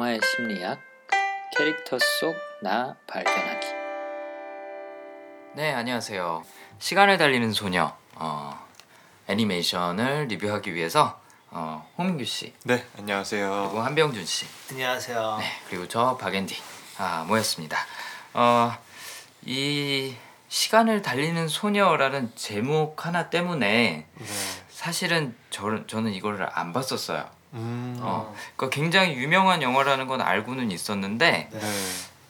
영화의 심리학 캐릭터 속 나 발견하기 네, 안녕하세요. 시간을 달리는 소녀 어, 애니메이션을 리뷰하기 위해서 어, 홍민규 씨 네, 안녕하세요. 그리고 한병준 씨 안녕하세요. 네, 그리고 저 박앤디 아, 모였습니다. 어, 이 시간을 달리는 소녀라는 제목 하나 때문에 네. 사실은 저, 저는 이거를 안 봤었어요. 음. 어, 그러니까 굉장히 유명한 영화라는 건 알고는 있었는데 네.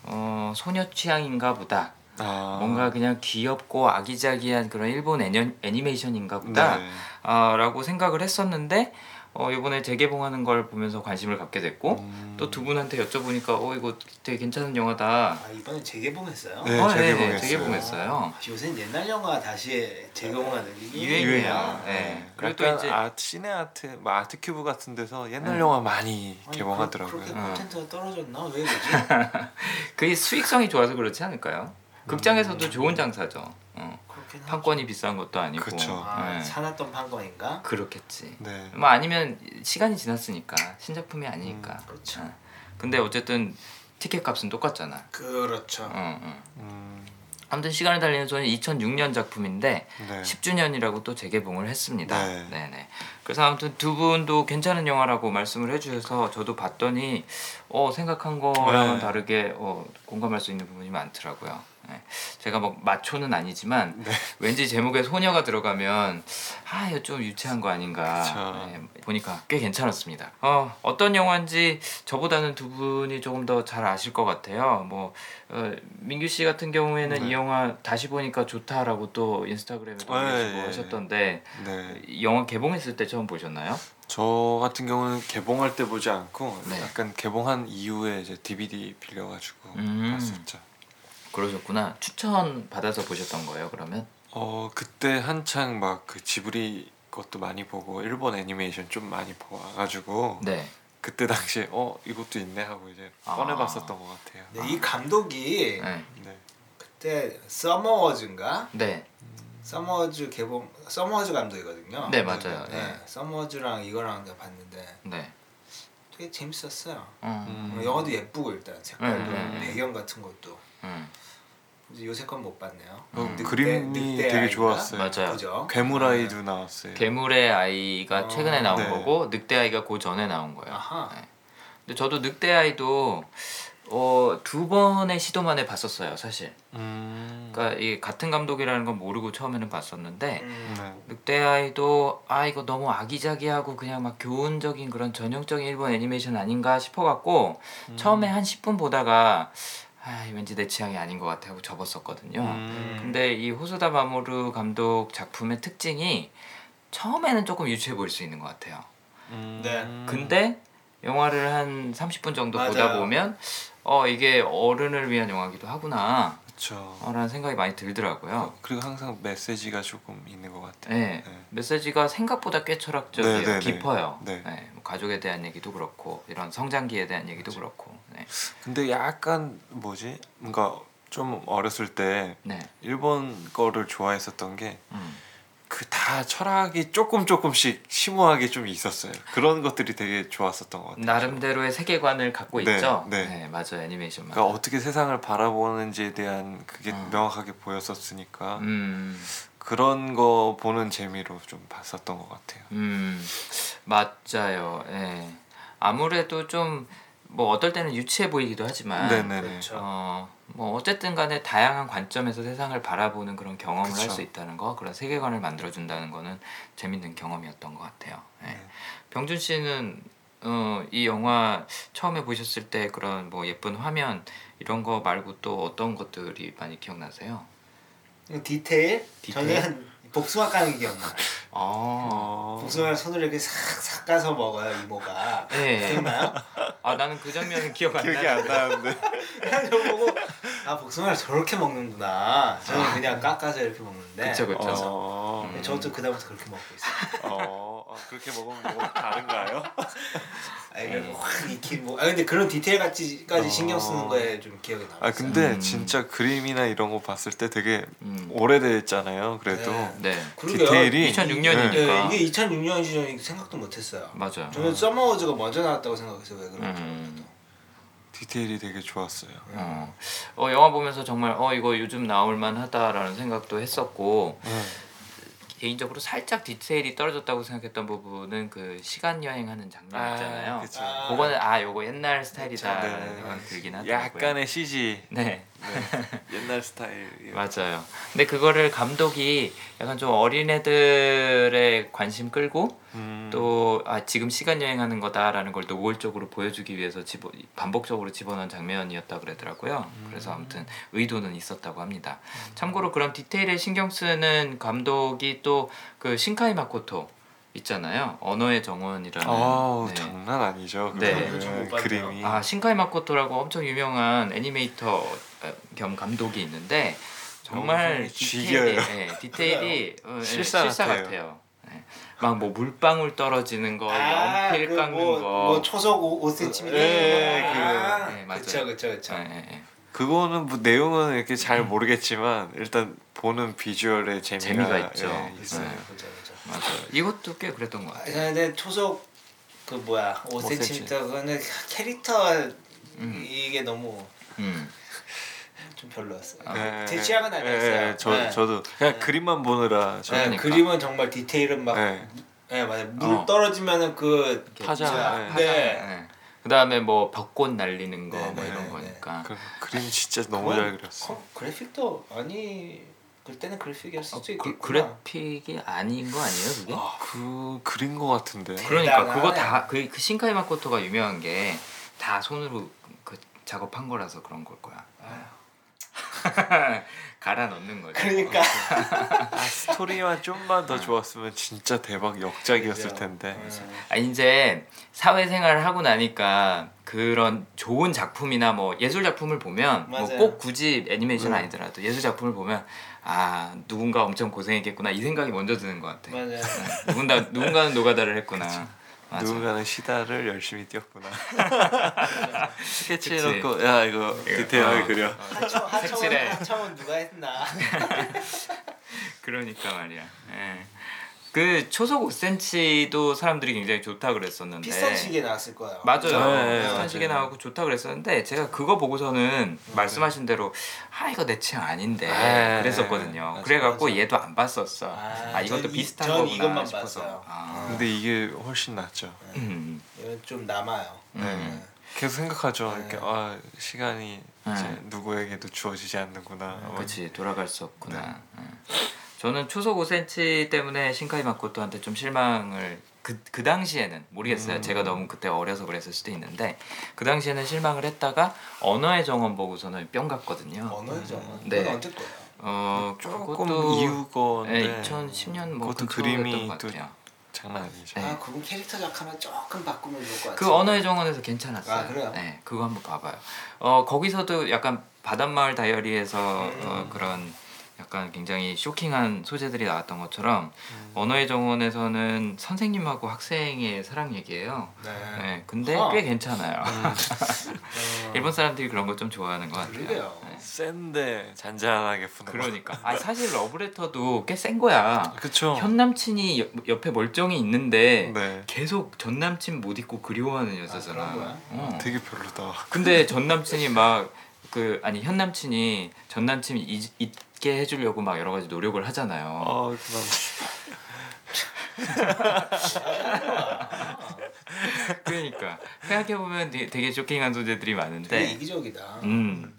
어, 소녀 취향인가 보다. 아. 뭔가 그냥 귀엽고 아기자기한 그런 일본 애니, 애니메이션인가 보다 네. 아, 라고 생각을 했었는데 어, 이번에 재개봉하는 걸 보면서 관심을 갖게 됐고 음. 또두 분한테 여쭤보니까 어 이거 되게 괜찮은 영화다 아 이번에 재개봉했어요? 네, 어, 재개봉했어요. 재개봉했어요 요새 옛날 영화 다시 재개봉하는 게 유행이에요. 네. 그리고 또 이제 아트 시네 아트, 뭐 아트 큐브 같은 데서 옛날 네. 영화 많이 아니, 개봉하더라고요. 그, 그렇게 어. 콘텐츠가 떨어졌나? 왜 그러지? 그게 수익성이 좋아서 그렇지 않을까요? 극장에서도 좋은 장사죠 어. 판권이 비싼 것도 아니고 그쵸. 아, 네. 사놨던 판권인가? 그렇겠지 네. 뭐 아니면 시간이 지났으니까 신작품이 아니니까 음, 그렇죠. 어. 근데 어쨌든 티켓 값은 똑같잖아 그렇죠. 어, 어. 음. 아무튼 시간을 달리는 소녀 2006년 작품인데 네. 10주년이라고 또 재개봉을 했습니다. 네. 네. 그래서 아무튼 두 분도 괜찮은 영화라고 말씀을 해주셔서 저도 봤더니 어 생각한 거랑은 네. 다르게 어, 공감할 수 있는 부분이 많더라고요. 네. 제가 뭐 마초는 아니지만 네. 왠지 제목에 소녀가 들어가면 아 이거 좀 유치한 거 아닌가. 네, 보니까 꽤 괜찮았습니다. 어, 어떤 영화인지 저보다는 두 분이 조금 더 잘 아실 것 같아요. 뭐 어, 민규 씨 같은 경우에는 네. 이 영화 다시 보니까 좋다라고 또 인스타그램에도 네, 올리시고 예, 예. 하셨던데 네. 이 영화 개봉했을 때 처음 보셨나요? 저 같은 경우는 개봉할 때 보지 않고 네. 약간 개봉한 이후에 이제 DVD 빌려가지고 음. 봤었죠. 그러셨구나. 추천 받아서 보셨던 거예요, 그러면? 어 그때 한창 막 그 지브리 것도 많이 보고 일본 애니메이션 좀 많이 봐가지고 네. 그때 당시에 어 이것도 있네 하고 이제 아. 꺼내봤었던 것 같아요. 네, 이 감독이 네. 네. 그때 서머워즈인가? 네. 서머워즈 개봉 서머워즈 감독이거든요. 네, 맞아요. 네, 네. 서머워즈랑 이거랑 봤는데 네. 되게 재밌었어요. 음. 음. 영화도 예쁘고 일단 색깔도 음, 음, 음. 배경 같은 것도 음. 이제 요새 건 못 봤네요. 음. 늑대- 그림이 늑대 되게? 좋았어요. 맞아요. 그죠? 괴물 아이도 나왔어요. 괴물의 아이가 어, 최근에 나온 네. 거고 늑대 아이가 그 전에 나온 거예요. 아하. 네. 근데 저도 늑대 아이도 어, 두 번의 시도 만에 봤었어요, 사실. 음. 그러니까 이 같은 감독이라는 건 모르고 처음에는 봤었는데 음. 네. 늑대 아이도 아 이거 너무 아기자기하고 그냥 막 교훈적인 그런 전형적인 일본 애니메이션 아닌가 싶어 갖고 음. 처음에 한 10분 보다가 아 왠지 내 취향이 아닌 것 같아 하고 접었었거든요. 음. 근데 이 호소다 마모루 감독 작품의 특징이 처음에는 조금 유치해 보일 수 있는 것 같아요. 음. 네. 근데 영화를 한 30분 정도 보다 맞아요. 보면 어 이게 어른을 위한 영화기도 하구나 그렇죠. 라는 생각이 많이 들더라고요. 그리고 항상 메시지가 조금 있는 것 같아요. 네. 네. 메시지가 생각보다 꽤 철학적이에요. 네, 네, 네. 깊어요. 네. 뭐 가족에 대한 얘기도 그렇고 이런 성장기에 대한 얘기도 그렇고. 네. 근데 약간 뭐지? 뭔가 좀 어렸을 때 네. 일본 거를 좋아했었던 게 그 음. 다 철학이 조금 조금씩 심오하게 좀 있었어요. 그런 것들이 되게 좋았었던 것 같아요. 나름대로의 세계관을 갖고 네, 있죠. 네. 맞아요. 애니메이션만. 그러니까 어떻게 세상을 바라보는지에 대한 그게 음. 명확하게 보였었으니까 음. 그런 거 보는 재미로 좀 봤었던 것 같아요. 음. 맞아요. 예. 아무래도 좀 뭐 어떨 때는 유치해 보이기도 하지만 네네네. 그렇죠. 어, 뭐 어쨌든 간에 다양한 관점에서 세상을 바라보는 그런 경험을 할. 수 있다는 거 그런 세계관을 만들어 준다는 거는 재밌는 경험이었던 것 같아요. 예. 네. 병준 씨는 어, 이 영화 처음에 보셨을 때 그런 뭐 예쁜 화면 이런 거 말고 또 어떤 것들이 많이 기억나세요? 디테일? 디테일? 저는 복숭아 까는 게 기억나요. 아, 어... 복숭아를 손으로 이렇게 싹싹 까서 먹어요 이모가. 네. 기억나요? 아 나는 그 장면은 기억 안 기억이 안 나는데. 나는데. 그냥 저거 보고 아 복숭아를 저렇게 먹는구나. 저는 그냥 깎아서 이렇게 먹는데. 그쵸, 그쵸. 어... 음. 저도 그다음부터 그렇게 먹고 있어요. 어... 아, 그렇게 먹으면 뭐가 다른가요? 아 이거 네. 확 익힌 뭐. 아 근데 그런 디테일까지까지 어. 신경 쓰는 거에 좀 기억이 남아요. 아 근데 음. 진짜 그림이나 이런 거 봤을 때 되게 음. 오래됐잖아요. 그래도 네. 네. 그러게요. 디테일이 2006 네, 년이니까. 이게 2006년이지 생각도 못했어요. 맞아요. 저는 서머워즈가 먼저 나왔다고 생각했어요. 왜 그런지 음. 몰라도. 디테일이 되게 좋았어요. 어, 어 영화 보면서 정말 어 이거 요즘 나올 만하다라는 생각도 했었고 네. 개인적으로 살짝 디테일이 떨어졌다고 생각했던 부분은 그 시간 여행하는 장면 있잖아요. 그쵸. 아. 그거는 아 요거 옛날 스타일이다라는 네. 생각이 들긴 하더라고요. 약간의 CG 네 네. 옛날 스타일. 맞아요. 근데 그거를 감독이 약간 좀 어린애들의 관심 끌고 음. 또 아, 지금 시간 여행하는 거다라는 걸 노골적으로 보여주기 위해서 집어, 반복적으로 집어넣은 장면이었다 그러더라고요. 그래서 아무튼 의도는 있었다고 합니다. 참고로 그런 디테일에 신경 쓰는 감독이 또 그 신카이 마코토 있잖아요. 언어의 정원이라는. 아우 네. 장난 아니죠. 네. 그림이. 아 신카이 마코토라고 엄청 유명한 애니메이터 어, 겸 감독이 있는데 정말 디테일이. 예, 디테일이 어, 예, 실사 실사, 같아요. 같아요. 막뭐 물방울 떨어지는 거, 아, 연필 그 깎는 뭐, 거. 뭐 초속 5cm. 예, 그- 아, 네, 맞아요. 그쵸 그쵸 그쵸. 예, 예, 예. 그거는 뭐 내용은 이렇게 음. 잘 모르겠지만 일단 보는 비주얼의 재미가, 재미가 있죠. 예, 있어요. 네. 그쵸 그쵸. 맞아요. 이것도 꽤 그랬던 것 아, 같아요. 근데 초속 그 뭐야 5cm 그거는 캐릭터 음. 이게 너무 음. 좀 별로였어요. 아, 예, 제 예, 취향은 예, 아니었어요. 예, 저 네. 저도 그냥 네. 그림만 보느라 저 네, 그러니까. 그림은 정말 디테일은 막 네. 예, 맞아요. 물 어. 떨어지면은 그 파자, 네. 네. 네. 그다음에 뭐 벚꽃 날리는 거 네, 뭐 네, 이런 네, 거니까. 그 그림 진짜 너무 그건 잘 그렸어. 컴- 그래픽도 아니 그때는 그래픽이었을 어, 수도 그, 있겠구나. 그래픽이 아닌 거 아니에요, 그게? 아, 그 그린 거 같은데. 그러니까 대단하네. 그거 다그 그 신카이 마코토가 유명한 게 다 손으로 그 작업한 거라서 그런 걸. 갈아 넣는 거죠. 그러니까 아, 스토리만 좀만 더 좋았으면 진짜 대박 역작이었을. 텐데. 음. 아 이제 사회생활을 하고 나니까 그런 좋은 작품이나 뭐 예술 작품을 보면 뭐 맞아요. 꼭 굳이 애니메이션 음. 아니더라도 예술 작품을 보면 아 누군가 엄청 고생했겠구나 이 생각이 먼저 드는 것 같아. 맞아요. 네. 누군가 누군가는 노가다를 했구나. 맞아. 누군가는 시다를 열심히 뛰었구나. 스케치. 해놓고 야 이거 디테일하게 어. 그려. 하청 하청은 색칠해. 하청은 누가 했나? 그러니까 말이야. 예. 그 초속 5cm도 사람들이 굉장히 좋다 그랬었는데 비싼 시계 나왔을 거예요. 맞아요. 네, 네, 비싼 맞아요. 시계 나오고 좋다 그랬었는데 제가 그거 보고서는 말씀하신 대로 아 이거 내 취향 아닌데 네, 그랬었거든요. 맞아, 그래갖고 맞아. 얘도 안 봤었어. 아, 아, 이것도 전 이- 비슷한 전 거구나 이것만 싶어서. 봤어요. 아. 근데 이게 훨씬 낫죠. 음. 이건 좀 남아요. 음. 네. 계속 생각하죠. 네. 이렇게 아 시간이 네. 이제 누구에게도 주어지지 않는구나. 뭐 그렇지 돌아갈 수 없구나. 예. 저는 초속 5cm 때문에 신카이 마코토한테 좀 실망을 그, 그 당시에는 모르겠어요. 음. 제가 너무 그때 어려서 그랬을 수도 있는데 그 당시에는 실망을 했다가 언어의 정원 보고서는 뿅 갔거든요. 언어죠. 네. 그건 언제 거예요? 어 조금 그것도 이유건데 네, 2010년 뭐 그것도 그림이 것 또. 장난 아니죠. 네. 아 그건 캐릭터 작하면 조금 바꾸면 좋을 것 같아요. 그 언어의 정원에서 괜찮았어요. 아, 그래요? 네, 그거 한번 봐봐요. 어 거기서도 약간 바닷마을 다이어리에서 음. 어, 그런 약간 굉장히 쇼킹한 소재들이 나왔던 것처럼 음. 언어의 정원에서는 선생님하고 학생의 사랑 얘기예요. 네. 네, 근데 어. 꽤 괜찮아요. 어, 일본 사람들이 그런 거 좀 좋아하는 것 같아요. 네. 센데 잔잔하게 푸는. 그러니까. 아 사실 러브레터도 꽤 센 거야. 그쵸. 현 남친이 옆- 옆에 멀쩡히 있는데 네. 계속 전 남친 못 잊고 그리워하는 여자잖아. 아? 어. 되게 별로다. 근데 전 남친이 막 그 아니 현 남친이 전 남친 잊, 잊 게 해주려고 막 여러 가지 노력을 하잖아요. 아 그만. 그러니까 생각해 보면 되게 쇼킹한 소재들이 되게 많은데, 이기적이다. 음,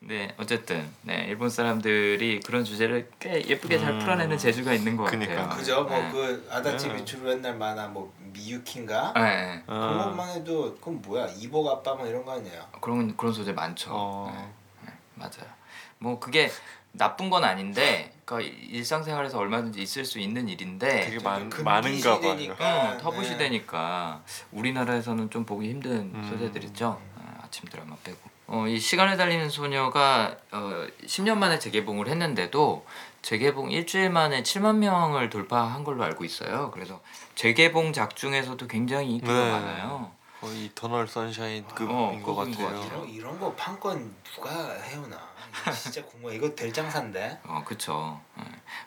네 어쨌든 네 일본 사람들이 그런 주제를 꽤 예쁘게 잘 음. 풀어내는 재주가 있는 것 그니까. 같아요. 그죠? 뭐 네. 그 아다치 네. 미츠루 옛날 만화 뭐 미유키인가? 네, 네. 그런 어. 것만 해도 그건 뭐야? 이복 아빠 뭐 이런 거 아니에요? 그런 그런 소재 많죠. 어. 네, 네, 맞아요. 뭐 그게 나쁜 건 아닌데, 그러니까 일상생활에서 얼마든지 있을 수 있는 일인데, 되게 많 많은가 봐요. 시대니까. 응, 터부 네. 시대니까 우리나라에서는 좀 보기 힘든 음. 소재들이죠. 어, 아침 드라마 빼고. 어, 이 시간을 달리는 소녀가 어, 10년 만에 재개봉을 했는데도 재개봉 일주일 만에 7만 명을 돌파한 걸로 알고 있어요. 그래서 재개봉작 중에서도 굉장히 인기가 네. 많아요. 거의 이터널 선샤인급인 어, 것 같아요. 이런, 이런 거 판권 누가 해오나? 진짜 궁금해. 이거 될 장사인데. 어. 예.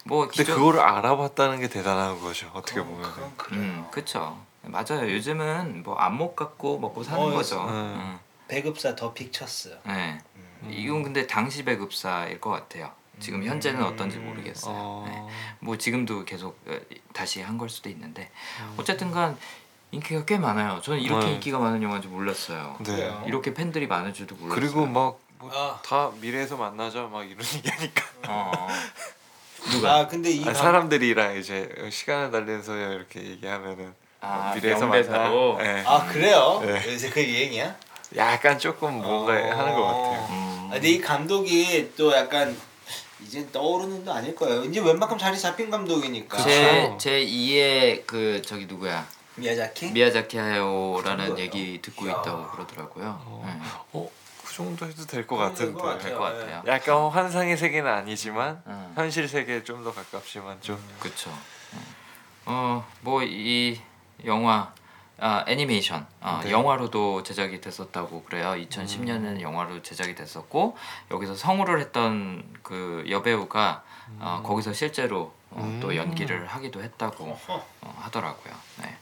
뭐 근데 기존- 그거를 알아봤다는 게 대단한 거죠. 어떻게 그건- 보면. 그건 그래요. 음, 그쵸. 맞아요. 요즘은 뭐 안목 갖고 먹고 사는 어, 거죠. 음. 음. 배급사 더 픽처스. 네. 음. 이건 근데 당시 배급사일 것 같아요. 지금 현재는 음. 어떤지 모르겠어요. 어... 네. 뭐 지금도 계속 어, 다시 한 걸 수도 있는데 음. 어쨌든간 인기가 꽤 많아요. 저는 이렇게 네. 인기가 많은 영화인지 몰랐어요. 네. 이렇게 팬들이 많을 줄도 몰랐어요. 그리고 막다 아. 미래에서 만나자 막 이런 얘기하니까 어. 누가? 아 근데 이 아, 감- 사람들이랑 이제 시간을 달리는 소녀 이렇게 얘기하면은 아, 미래에서 명대사로? 만나. 네. 아 그래요? 네. 요새 그 유행이야? 약간 조금 뭔가 어. 하는 것 같아요. 음. 아, 근데 이 감독이 또 약간 이제 떠오르는 도 아닐 거예요. 이제 웬만큼 자리 잡힌 감독이니까. 제, 제 2의 그 저기 누구야 미야자키? 미야자키 하야오라는 그거요? 얘기 듣고 이야. 있다고 그러더라고요. 어. 네. 어, 그 정도 해도 될것 그런 것 같은데. 될것 같아요. 약간 환상의 세계는 아니지만 음. 현실 세계에 좀 더 가깝지만 좀 그쵸. 어뭐 이 영화 아 애니메이션 어, 네. 영화로도 제작이 됐었다고 그래요. 2010년에는 영화로 제작이 됐었고 여기서 성우를 했던 그 여배우가 어, 거기서 실제로 어, 또 음. 연기를 하기도 했다고. 어, 하더라고요. 네.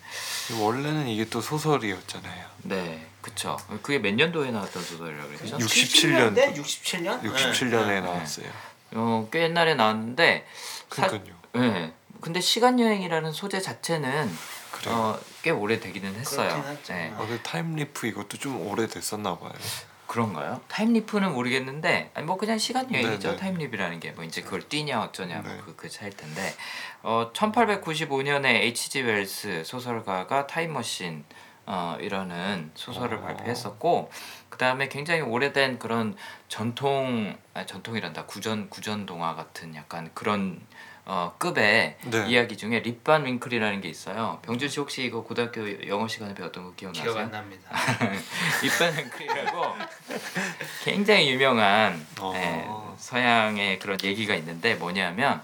원래는 이게 또 소설이었잖아요. 네, 그쵸. 그게 몇 년도에 나왔던 소설이라고 그랬죠? 67 년도. 67년? 67년에 네. 나왔어요. 어, 꽤 옛날에 나왔는데 사- 그러니까요. 네. 근데 시간 여행이라는 소재 자체는 그래요. 어, 꽤 오래 되기는 했어요. 그렇긴 하죠. 네. 아, 그 time leap 이것도 좀 오래됐었나 봐요. 그런가요? time leap은 모르겠는데 아니 뭐 그냥 시간 여행이죠. 네, 네. time leap이라는 게 뭐 이제 그걸 뛰냐 어쩌냐 네. 뭐그 그 차일 텐데 어 1895년에 H.G. 웰스 소설가가 타임머신 어 이라는 소설을 어. 발표했었고 그 다음에 굉장히 오래된 그런 전통 아 전통이란다 구전 구전 동화 같은 약간 그런 어 급의 네. 이야기 중에 립반 윙클이라는 게 있어요. 병준 씨 혹시 이거 고등학교 영어 시간에 배웠던 거 기억나세요? 기억 안 납니다. 립반 윙클이라고 굉장히 유명한 어. 예, 서양의 그런 얘기가 있는데 뭐냐면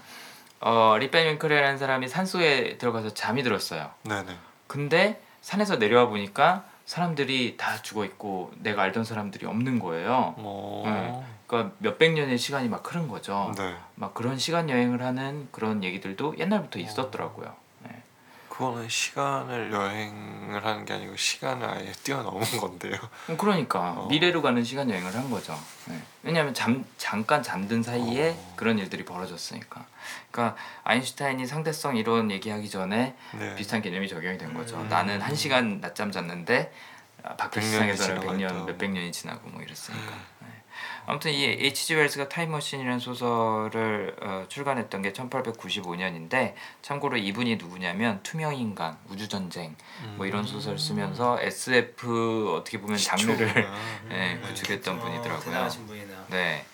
어, 립반 윙클이라는 사람이 산속에 들어가서 잠이 들었어요. 네네. 근데 산에서 내려와 보니까 사람들이 다 죽어 있고 내가 알던 사람들이 없는 거예요. 어. 그러니까 몇백 년의 시간이 막 흐른 거죠. 네. 막 그런 시간 여행을 하는 그런 얘기들도 옛날부터 있었더라고요. 네. 그거는 시간을 여행을 하는 게 아니고 시간을 아예 뛰어넘은 건데요. 그러니까 어. 미래로 가는 시간 여행을 한 거죠. 네. 왜냐하면 잠 잠깐 잠든 사이에 어. 그런 일들이 벌어졌으니까. 그러니까 아인슈타인이 상대성 이론 얘기하기 전에 네. 비슷한 개념이 적용이 된 거죠. 음. 나는 한 시간 낮잠 잤는데 아, 밖에 100년이 세상에서는 지나고 100년 있다. 몇백 년이 지나고 뭐 이랬으니까. 음. 네. 아무튼 이 H.G. 웰스가 타임머신이라는 소설을 어, 출간했던 게 1895년인데 참고로 이분이 누구냐면 투명인간, 우주전쟁 뭐 이런 소설 쓰면서 SF 어떻게 보면 장르를 시초구나. 네, 구축했던 어, 분이더라고요. 네.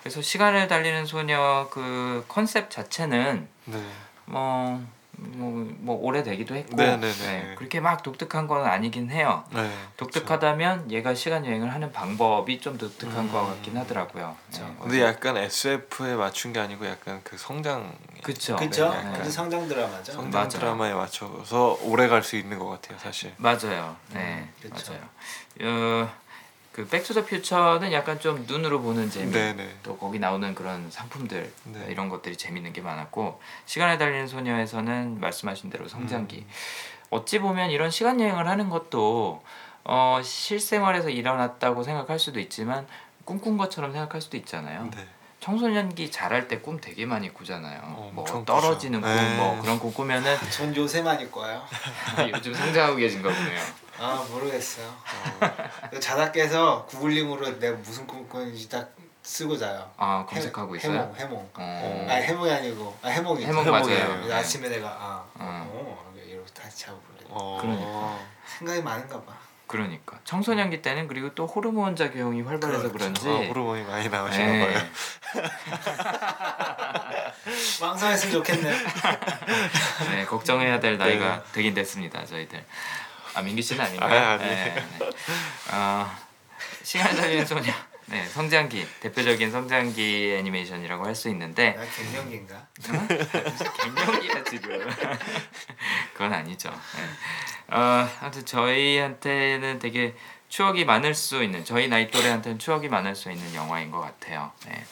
그래서 시간을 달리는 소녀 그 컨셉 자체는 네. 뭐, 뭐, 뭐 오래되기도 했고 네네네. 네, 그렇게 막 독특한 건 아니긴 해요. 네. 독특하다면 얘가 시간 여행을 하는 방법이 좀 독특한 음. 것 같긴 하더라고요. 그쵸. 네, 근데 약간 SF에 맞춘 게 아니고 약간 그 성장 그쵸. 그쵸? 네, 성장 드라마죠. 성장 맞아요. 드라마에 맞춰서 오래 갈 수 있는 것 같아요, 사실. 맞아요. 네, 음, 그쵸. 맞아요. 어, 그 백투더 퓨처는 약간 좀 눈으로 보는 재미. 네네. 또 거기 나오는 그런 상품들 네. 이런 것들이 재밌는 게 많았고 시간에 달리는 소녀에서는 말씀하신 대로 성장기 음. 어찌 보면 이런 시간 여행을 하는 것도 어, 실생활에서 일어났다고 생각할 수도 있지만 꿈꾼 것처럼 생각할 수도 있잖아요. 네. 청소년기 잘할 때 꿈 되게 많이 꾸잖아요. 어, 뭐 떨어지는 꿈. 네. 뭐 그런 꿈 꾸면은 전 요새 많이 꿔요. 요즘 성장하고 계신가 보네요. 아 모르겠어요. 어. 자다 깨서 구글링으로 내가 무슨 꿈 꾸는지 딱 쓰고 자요. 아 검색하고 해- 있어요. 해몽 해몽. 어. 아니 해몽이 아니고 아 해몽이. 해몽. 맞아요. 그래서 아침에 내가 아 어. 어, 이러고 다시 자고 그래. 어. 그러니까. 생각이 많은가 봐. 그러니까 청소년기 때는 그리고 또 호르몬 작용이 활발해서 그렇죠. 그런지 아, 호르몬이 많이 나오시나 네. 봐요. 망상했으면 좋겠네. 네, 걱정해야 될 나이가 네. 되긴 됐습니다. 저희들. 아 민기 씨는 아닌가요? 아, 아니에요. 네, 네. 어, 시간을 달리는 소녀. 네, 성장기 대표적인 성장기 애니메이션이라고 할 수 있는데 나 갱년기인가? 갱년기야 지금. 그건 아니죠. 네. 어, 아무튼 저희한테는 되게 추억이 많을 수 있는 저희 나이 또래한테는 추억이 많을 수 있는 영화인 것 같아요. 네.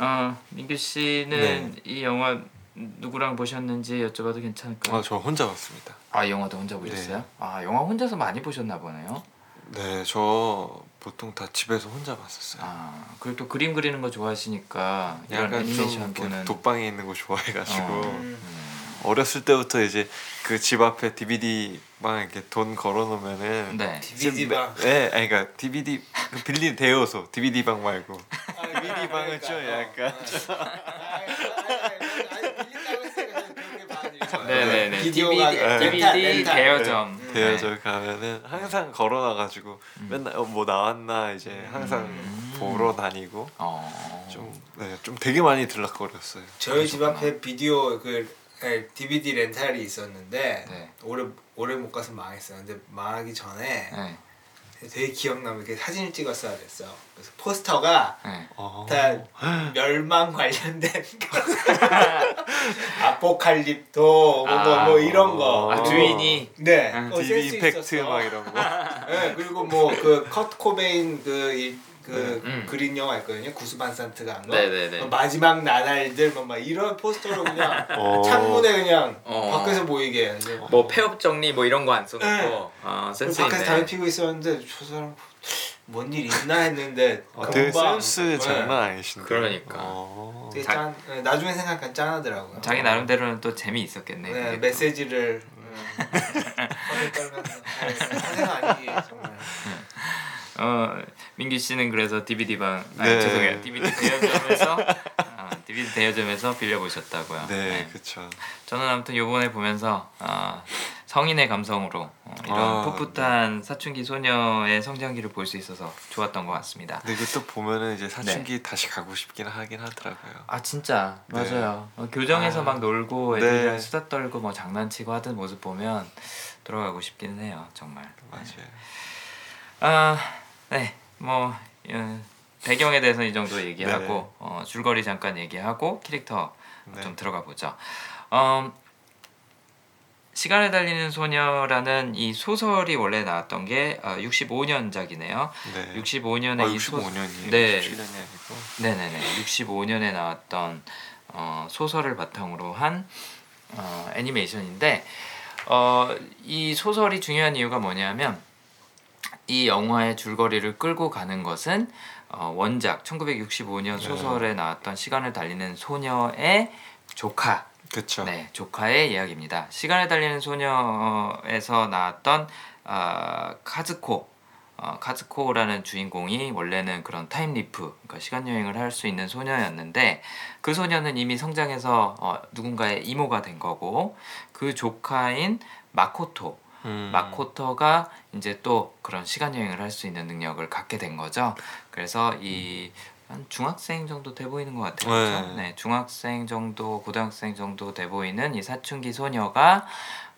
어, 민규 씨는 이 영화 누구랑 보셨는지 여쭤봐도 괜찮을까요? 아, 저 혼자 봤습니다. 아 영화도 혼자 보셨어요? 네. 아 영화 혼자서 많이 보셨나 보네요. 네, 저 보통 다 집에서 혼자 봤었어요. 아 그리고 또 그림 그리는 거 좋아하시니까 이런 약간 좀 애니메이션 이렇게 보는 독방에 있는 거 좋아해가지고 어. 음. 어렸을 때부터 이제 그 집 앞에 DVD 방 이렇게 돈 걸어놓으면은 네. DVD 방. 네, 아니 그러니까 DVD 그 빌린 대여소 DVD 방 말고 아, 미니 방은 좀 약간 네네네. DVD, 렌탈, DVD. 대여점. 네, 대여점 가면은 항상 걸어놔가지고 맨날 어, 뭐 나왔나 이제 항상 음. 보러 다니고 어. 좀 네, 좀 되게 많이 들락거렸어요. 저희 집. 앞에 비디오 그 네, DVD 렌탈이 있었는데 네. 오래 오래 못 가서 망했어요. 근데 망하기 전에 네. 되게 기억나면 이렇게 사진을 찍었어야 됐어. 그래서 포스터가 네. 어. 다 멸망 관련된 아포칼립토 뭐, 뭐, 뭐 이런 거. 아 주인이 네. 음, 어, TV 센스 이펙트 있었어. 막 이런 거. 네, 그리고 뭐 그 컷 코베인 그, 이, 그 네, 음. 그린 영화 있거든요. 구스반산트가 한 거. 네네네. 뭐 마지막 나날들 뭐막 이런 포스터로 그냥 어. 창문에 그냥 어. 밖에서 보이게. 이제 뭐 폐업 정리 뭐 이런 거 안 써놓고 네. 어, 그리고 센스 밖에서 있네. 담배 피고 있었는데 저 사람 뭔일 있나 했는데 어, 되게 센스 네. 장난 아니신데. 그러니까. 어. 되게 자- 짠, 네, 나중에 생각하면 짠하더라고요. 자기 나름대로는 또 재미 있었겠네. 네. 메시지를 음, 아니기 정말. 어 민규 씨는 그래서 DVD 방 아니 네. 죄송해요 DVD 대여점에서 아, DVD 대여점에서 빌려 보셨다고요. 네, 그쵸. 저는 아무튼 요번에 보면서 아, 성인의 감성으로 어, 이런 아, 풋풋한 사춘기 소녀의 성장기를 볼 수 있어서 좋았던 것 같습니다. 근데 이게 또 보면은 이제 사춘기 다시 가고 싶긴 하긴 하더라고요. 아 진짜 네. 맞아요. 어, 교정에서 아, 막 놀고 애들이랑 네. 수다 떨고 뭐 장난치고 하던 모습 보면 돌아가고 싶기는 해요 정말. 맞아요. 아, 네, 뭐 어, 배경에 대해서 이 정도 얘기하고 네. 어, 줄거리 잠깐 얘기하고 캐릭터 네. 좀 들어가 보죠. 음, 시간을 달리는 소녀라는 이 소설이 원래 나왔던 게 어, 65년작이네요. 네. 65년에 아, 이 소, 65년이에요. 네. 17년이 아니고. 네 네 네, 65년에 나왔던 어, 소설을 바탕으로 한 어, 애니메이션인데 어, 이 소설이 중요한 이유가 뭐냐면 이 영화의 줄거리를 끌고 가는 것은 어, 원작 1965년 네. 소설에 나왔던 시간을 달리는 소녀의 조카 그쵸. 네, 조카의 이야기입니다. 시간을 달리는 소녀에서 나왔던 어, 카즈코, 어, 카즈코라는 주인공이 원래는 그런 time leap, 그러니까 시간 여행을 할 수 있는 소녀였는데 그 소녀는 이미 성장해서 어, 누군가의 이모가 된 거고 그 조카인 마코토, 음. 마코토가 이제 또 그런 시간 여행을 할 수 있는 능력을 갖게 된 거죠. 그래서 이 한 중학생 정도 돼 보이는 것 같아요. 그렇죠? 네. 네, 중학생 정도, 고등학생 정도 돼 보이는 이 사춘기 소녀가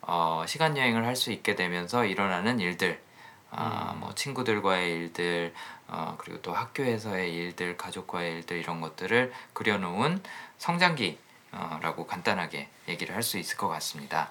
어, 시간 여행을 할 수 있게 되면서 일어나는 일들, 아, 뭐 친구들과의 일들, 어, 그리고 또 학교에서의 일들, 가족과의 일들 이런 것들을 그려놓은 성장기라고 간단하게 얘기를 할 수 있을 것 같습니다.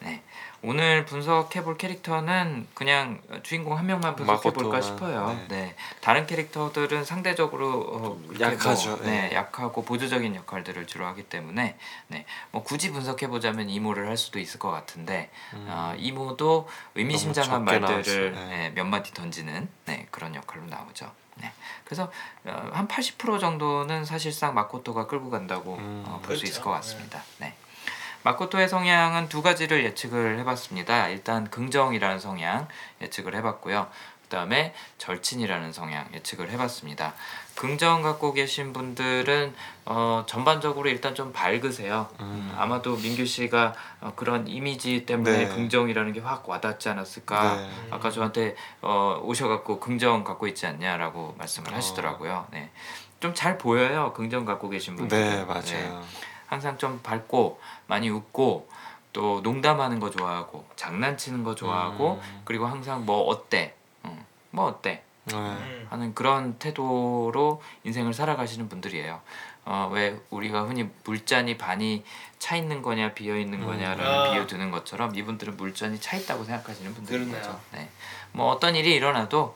네. 네. 오늘 분석해 볼 캐릭터는 그냥 주인공 한 명만 분석해 볼까 마코토만, 싶어요. 네. 네. 다른 캐릭터들은 상대적으로 어, 이렇게 약하죠, 뭐, 네, 네. 약하고 보조적인 역할들을 주로 하기 때문에 네, 뭐 굳이 분석해 보자면 이모를 할 수도 있을 것 같은데 음. 어, 이모도 의미심장한 말들을. 네. 네, 몇 마디 던지는 네, 그런 역할로 나오죠. 네. 그래서 어, 한80% 정도는 사실상 마코토가 끌고 간다고 음. 어, 볼수 그렇죠. 있을 것 같습니다. 네. 마코토의 성향은 두 가지를 예측을 해봤습니다. 일단 긍정이라는 성향 예측을 해봤고요. 그 다음에 절친이라는 성향 예측을 해봤습니다. 긍정 갖고 계신 분들은 어, 전반적으로 일단 좀 밝으세요. 음. 아마도 민규 씨가 어, 그런 이미지 때문에 네. 긍정이라는 게 확 와닿지 않았을까. 네. 아까 저한테 어, 오셔갖고 긍정 갖고 있지 않냐라고 말씀을 어. 하시더라고요. 네. 좀 잘 보여요. 긍정 갖고 계신 분들. 네, 맞아요. 항상 좀 밝고 많이 웃고 또 농담하는 거 좋아하고 장난치는 거 좋아하고 음. 그리고 항상 뭐 어때, 응, 뭐 어때 네. 음. 하는 그런 태도로 인생을 살아가시는 분들이에요. 어, 왜 우리가 흔히 물잔이 반이 차 있는 거냐 비어 있는 음. 거냐라는 아. 비유 드는 것처럼 이분들은 물잔이 차 있다고 생각하시는 분들인 그러네요. 거죠. 네. 뭐 어떤 일이 일어나도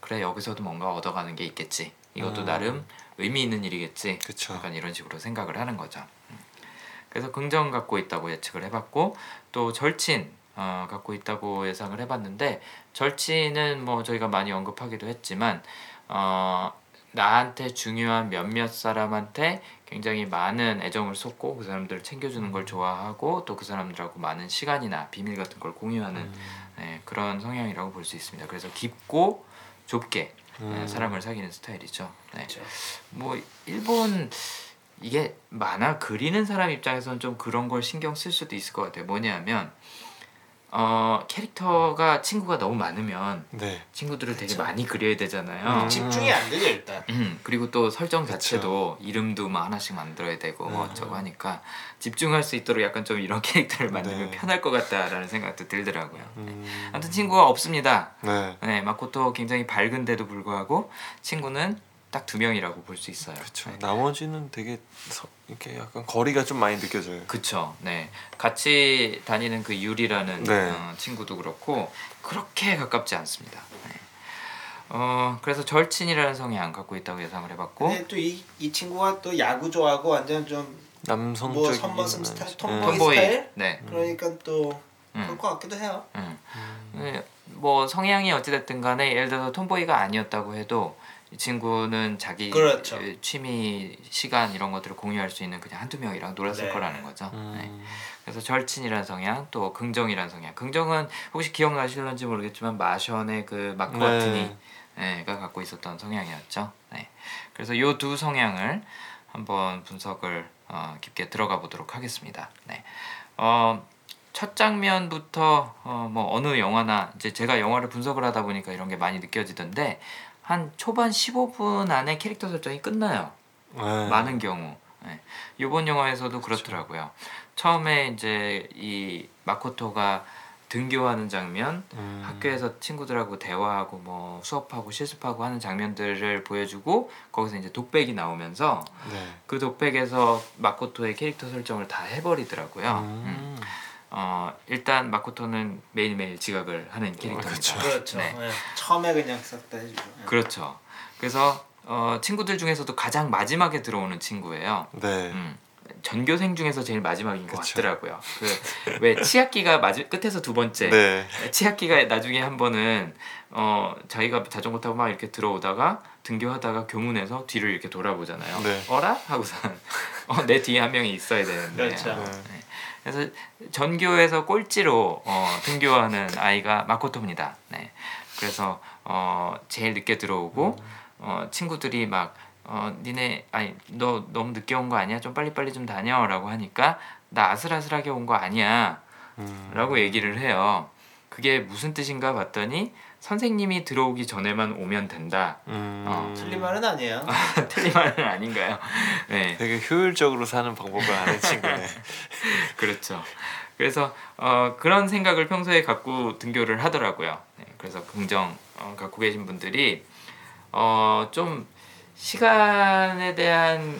그래 여기서도 뭔가 얻어가는 게 있겠지. 이것도 음. 나름 의미 있는 일이겠지. 그쵸. 약간 이런 식으로 생각을 하는 거죠. 음. 그래서 긍정 갖고 있다고 예측을 해봤고 또 절친 어, 갖고 있다고 예상을 해봤는데 절친은 뭐 저희가 많이 언급하기도 했지만 어, 나한테 중요한 몇몇 사람한테 굉장히 많은 애정을 쏟고 그 사람들을 챙겨주는 걸 좋아하고 또 그 사람들하고 많은 시간이나 비밀 같은 걸 공유하는 음. 네, 그런 성향이라고 볼 수 있습니다. 그래서 깊고 좁게 네, 음. 사람을 사귀는 스타일이죠. 네. 그렇죠. 뭐 일본 이게 만화 그리는 사람 입장에서는 좀 그런 걸 신경 쓸 수도 있을 것 같아요. 뭐냐면 어 캐릭터가 친구가 너무 많으면 네. 친구들을 되게 그쵸. 많이 그려야 되잖아요. 음. 집중이 안 되죠 일단. 음, 그리고 또 설정 그쵸. 자체도 이름도 뭐 하나씩 만들어야 되고 뭐 음. 어쩌고 하니까 집중할 수 있도록 약간 좀 이런 캐릭터를 만들면 네. 편할 것 같다라는 생각도 들더라고요. 음. 아무튼 친구가 없습니다. 네. 네, 마코토 굉장히 밝은데도 불구하고 친구는 딱 두 명이라고 볼 수 있어요. 그렇죠. 네. 나머지는 되게 서, 이렇게 약간 거리가 좀 많이 느껴져요. 그쵸. 네. 같이 다니는 그 유리라는 네. 어, 친구도 그렇고 그렇게 가깝지 않습니다. 네. 어 그래서 절친이라는 성향 갖고 있다고 예상을 해봤고 근데 또이 이 친구가 또 야구 좋아하고 완전 좀 남성적인 뭐 선머슴 스타일, 네. tomboy tomboy. 스타일? 네. 그러니까 또 음. 그럴 것 같기도 해요. 음. 음. 네, 뭐 성향이 어찌됐든 간에 예를 들어서 tomboy가 아니었다고 해도 이 친구는 자기 그렇죠. 그 취미 시간 이런 것들을 공유할 수 있는 그냥 한두 명이랑 놀았을 네. 거라는 거죠. 음. 네. 그래서 절친이라는 성향 또 긍정이라는 성향 긍정은 혹시 기억나실런지 모르겠지만 마션의 그 마크 네. 와트니 네, 가 갖고 있었던 성향이었죠. 네. 그래서 이 두 성향을 한번 분석을 어, 깊게 들어가 보도록 하겠습니다. 네. 어, 첫 장면부터 어, 뭐 어느 영화나 이제 제가 영화를 분석을 하다 보니까 이런 게 많이 느껴지던데 한 초반 15분 안에 캐릭터 설정이 끝나요. 네. 많은 경우. 네. 이번 영화에서도 그렇더라고요. 처음에 이제 이 마코토가 등교하는 장면, 음. 학교에서 친구들하고 대화하고 뭐 수업하고 실습하고 하는 장면들을 보여주고 거기서 이제 독백이 나오면서 네. 그 독백에서 마코토의 캐릭터 설정을 다 해버리더라고요. 음. 음. 어, 일단 마코토는 매일매일 지각을 하는 캐릭터입니다. 그쵸. 그렇죠. 네. 예. 처음에 그냥 싹다 해주죠. 예. 그렇죠. 그래서 어, 친구들 중에서도 가장 마지막에 들어오는 친구예요. 네. 음, 전교생 중에서 제일 마지막인 것 그쵸. 같더라고요. 그 왜 치아키가 마지 끝에서 두 번째. 네. 치아키가 나중에 한 번은 어 자기가 자전거 타고 막 이렇게 들어오다가 등교하다가 교문에서 뒤를 이렇게 돌아보잖아요. 네. 어라 하고서 어, 내 뒤에 한 명이 있어야 되는데. 그렇죠. 네. 그래서 전교에서 꼴찌로 어, 등교하는 아이가 마코토입니다. 네. 그래서 어, 제일 늦게 들어오고 어, 친구들이 막 어, 니네 아니 너 너무 늦게 온 거 아니야? 좀 빨리빨리 좀 다녀라고 하니까 나 아슬아슬하게 온 거 아니야. 음. 라고 얘기를 해요. 그게 무슨 뜻인가 봤더니 선생님이 들어오기 전에만 오면 된다. 음. 어, 틀린 말은 아니에요. 틀린 말은 아닌가요? 네. 되게 효율적으로 사는 방법을 아는 친구네. 그렇죠. 그래서 어, 그런 생각을 평소에 갖고 등교를 하더라고요. 네, 그래서 긍정 어, 갖고 계신 분들이 어, 좀 시간에 대한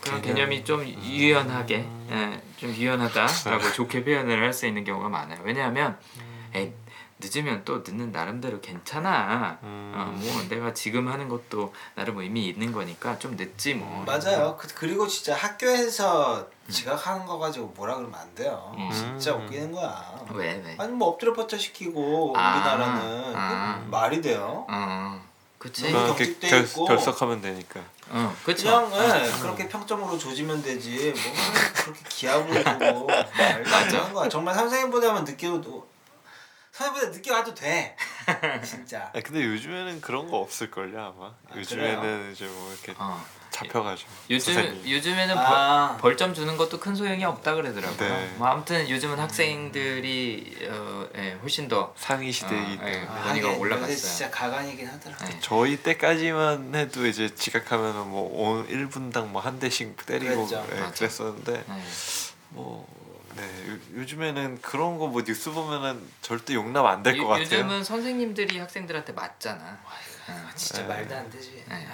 그런 개념. 개념이 좀 유연하게 예, 좀 유연하다라고 좋게 표현을 할 수 있는 경우가 많아요. 왜냐하면 에이, 늦으면 또 늦는 나름대로 괜찮아. 음. 어, 뭐 내가 지금 하는 것도 나름 의미 있는 거니까 좀 늦지 뭐. 맞아요. 그, 그리고 진짜 학교에서 지각하는 거 가지고 뭐라 그러면 안 돼요. 음. 진짜 웃기는 거야. 왜 왜? 아니 뭐 엎드려 뻗쳐 시키고 아, 우리나라는 아. 말이 돼요. 어, 그치. 음. 이렇게 격식돼 결, 있고. 결석하면 되니까. 어, 그쵸. 그냥 예, 어. 그렇게 평점으로 조지면 되지 뭐 그렇게 기합을 주고 말도 안 되는 거야 정말 선생님보다만 늦게 오도 선생님보다 늦게 와도 돼 진짜 아 근데 요즘에는 그런 거 없을 걸요 아마. 아, 요즘에는 이제 뭐 이렇게 어. 잡혀가지고. 요즘 선생님. 요즘에는 아. 벌, 벌점 주는 것도 큰 소용이 없다 그러더라고요. 네. 뭐 아무튼 요즘은 학생들이 어, 예, 훨씬 더 상위 시대이기 아, 예. 때문에. 권위가 하긴 올라갔어요. 요새 진짜 가관이긴 하더라 예. 저희 때까지만 해도 이제 지각하면은 뭐 오- 1분당 뭐 한 대씩 때리고. 예. 그랬었는데 예. 뭐 네, 요, 요즘에는 그런 거 뭐 뉴스 보면은 절대 용납 안 될것 요- 같아요. 요즘은 선생님들이 학생들한테 맞잖아. 예. 진짜 네. 말도 안 되지 예.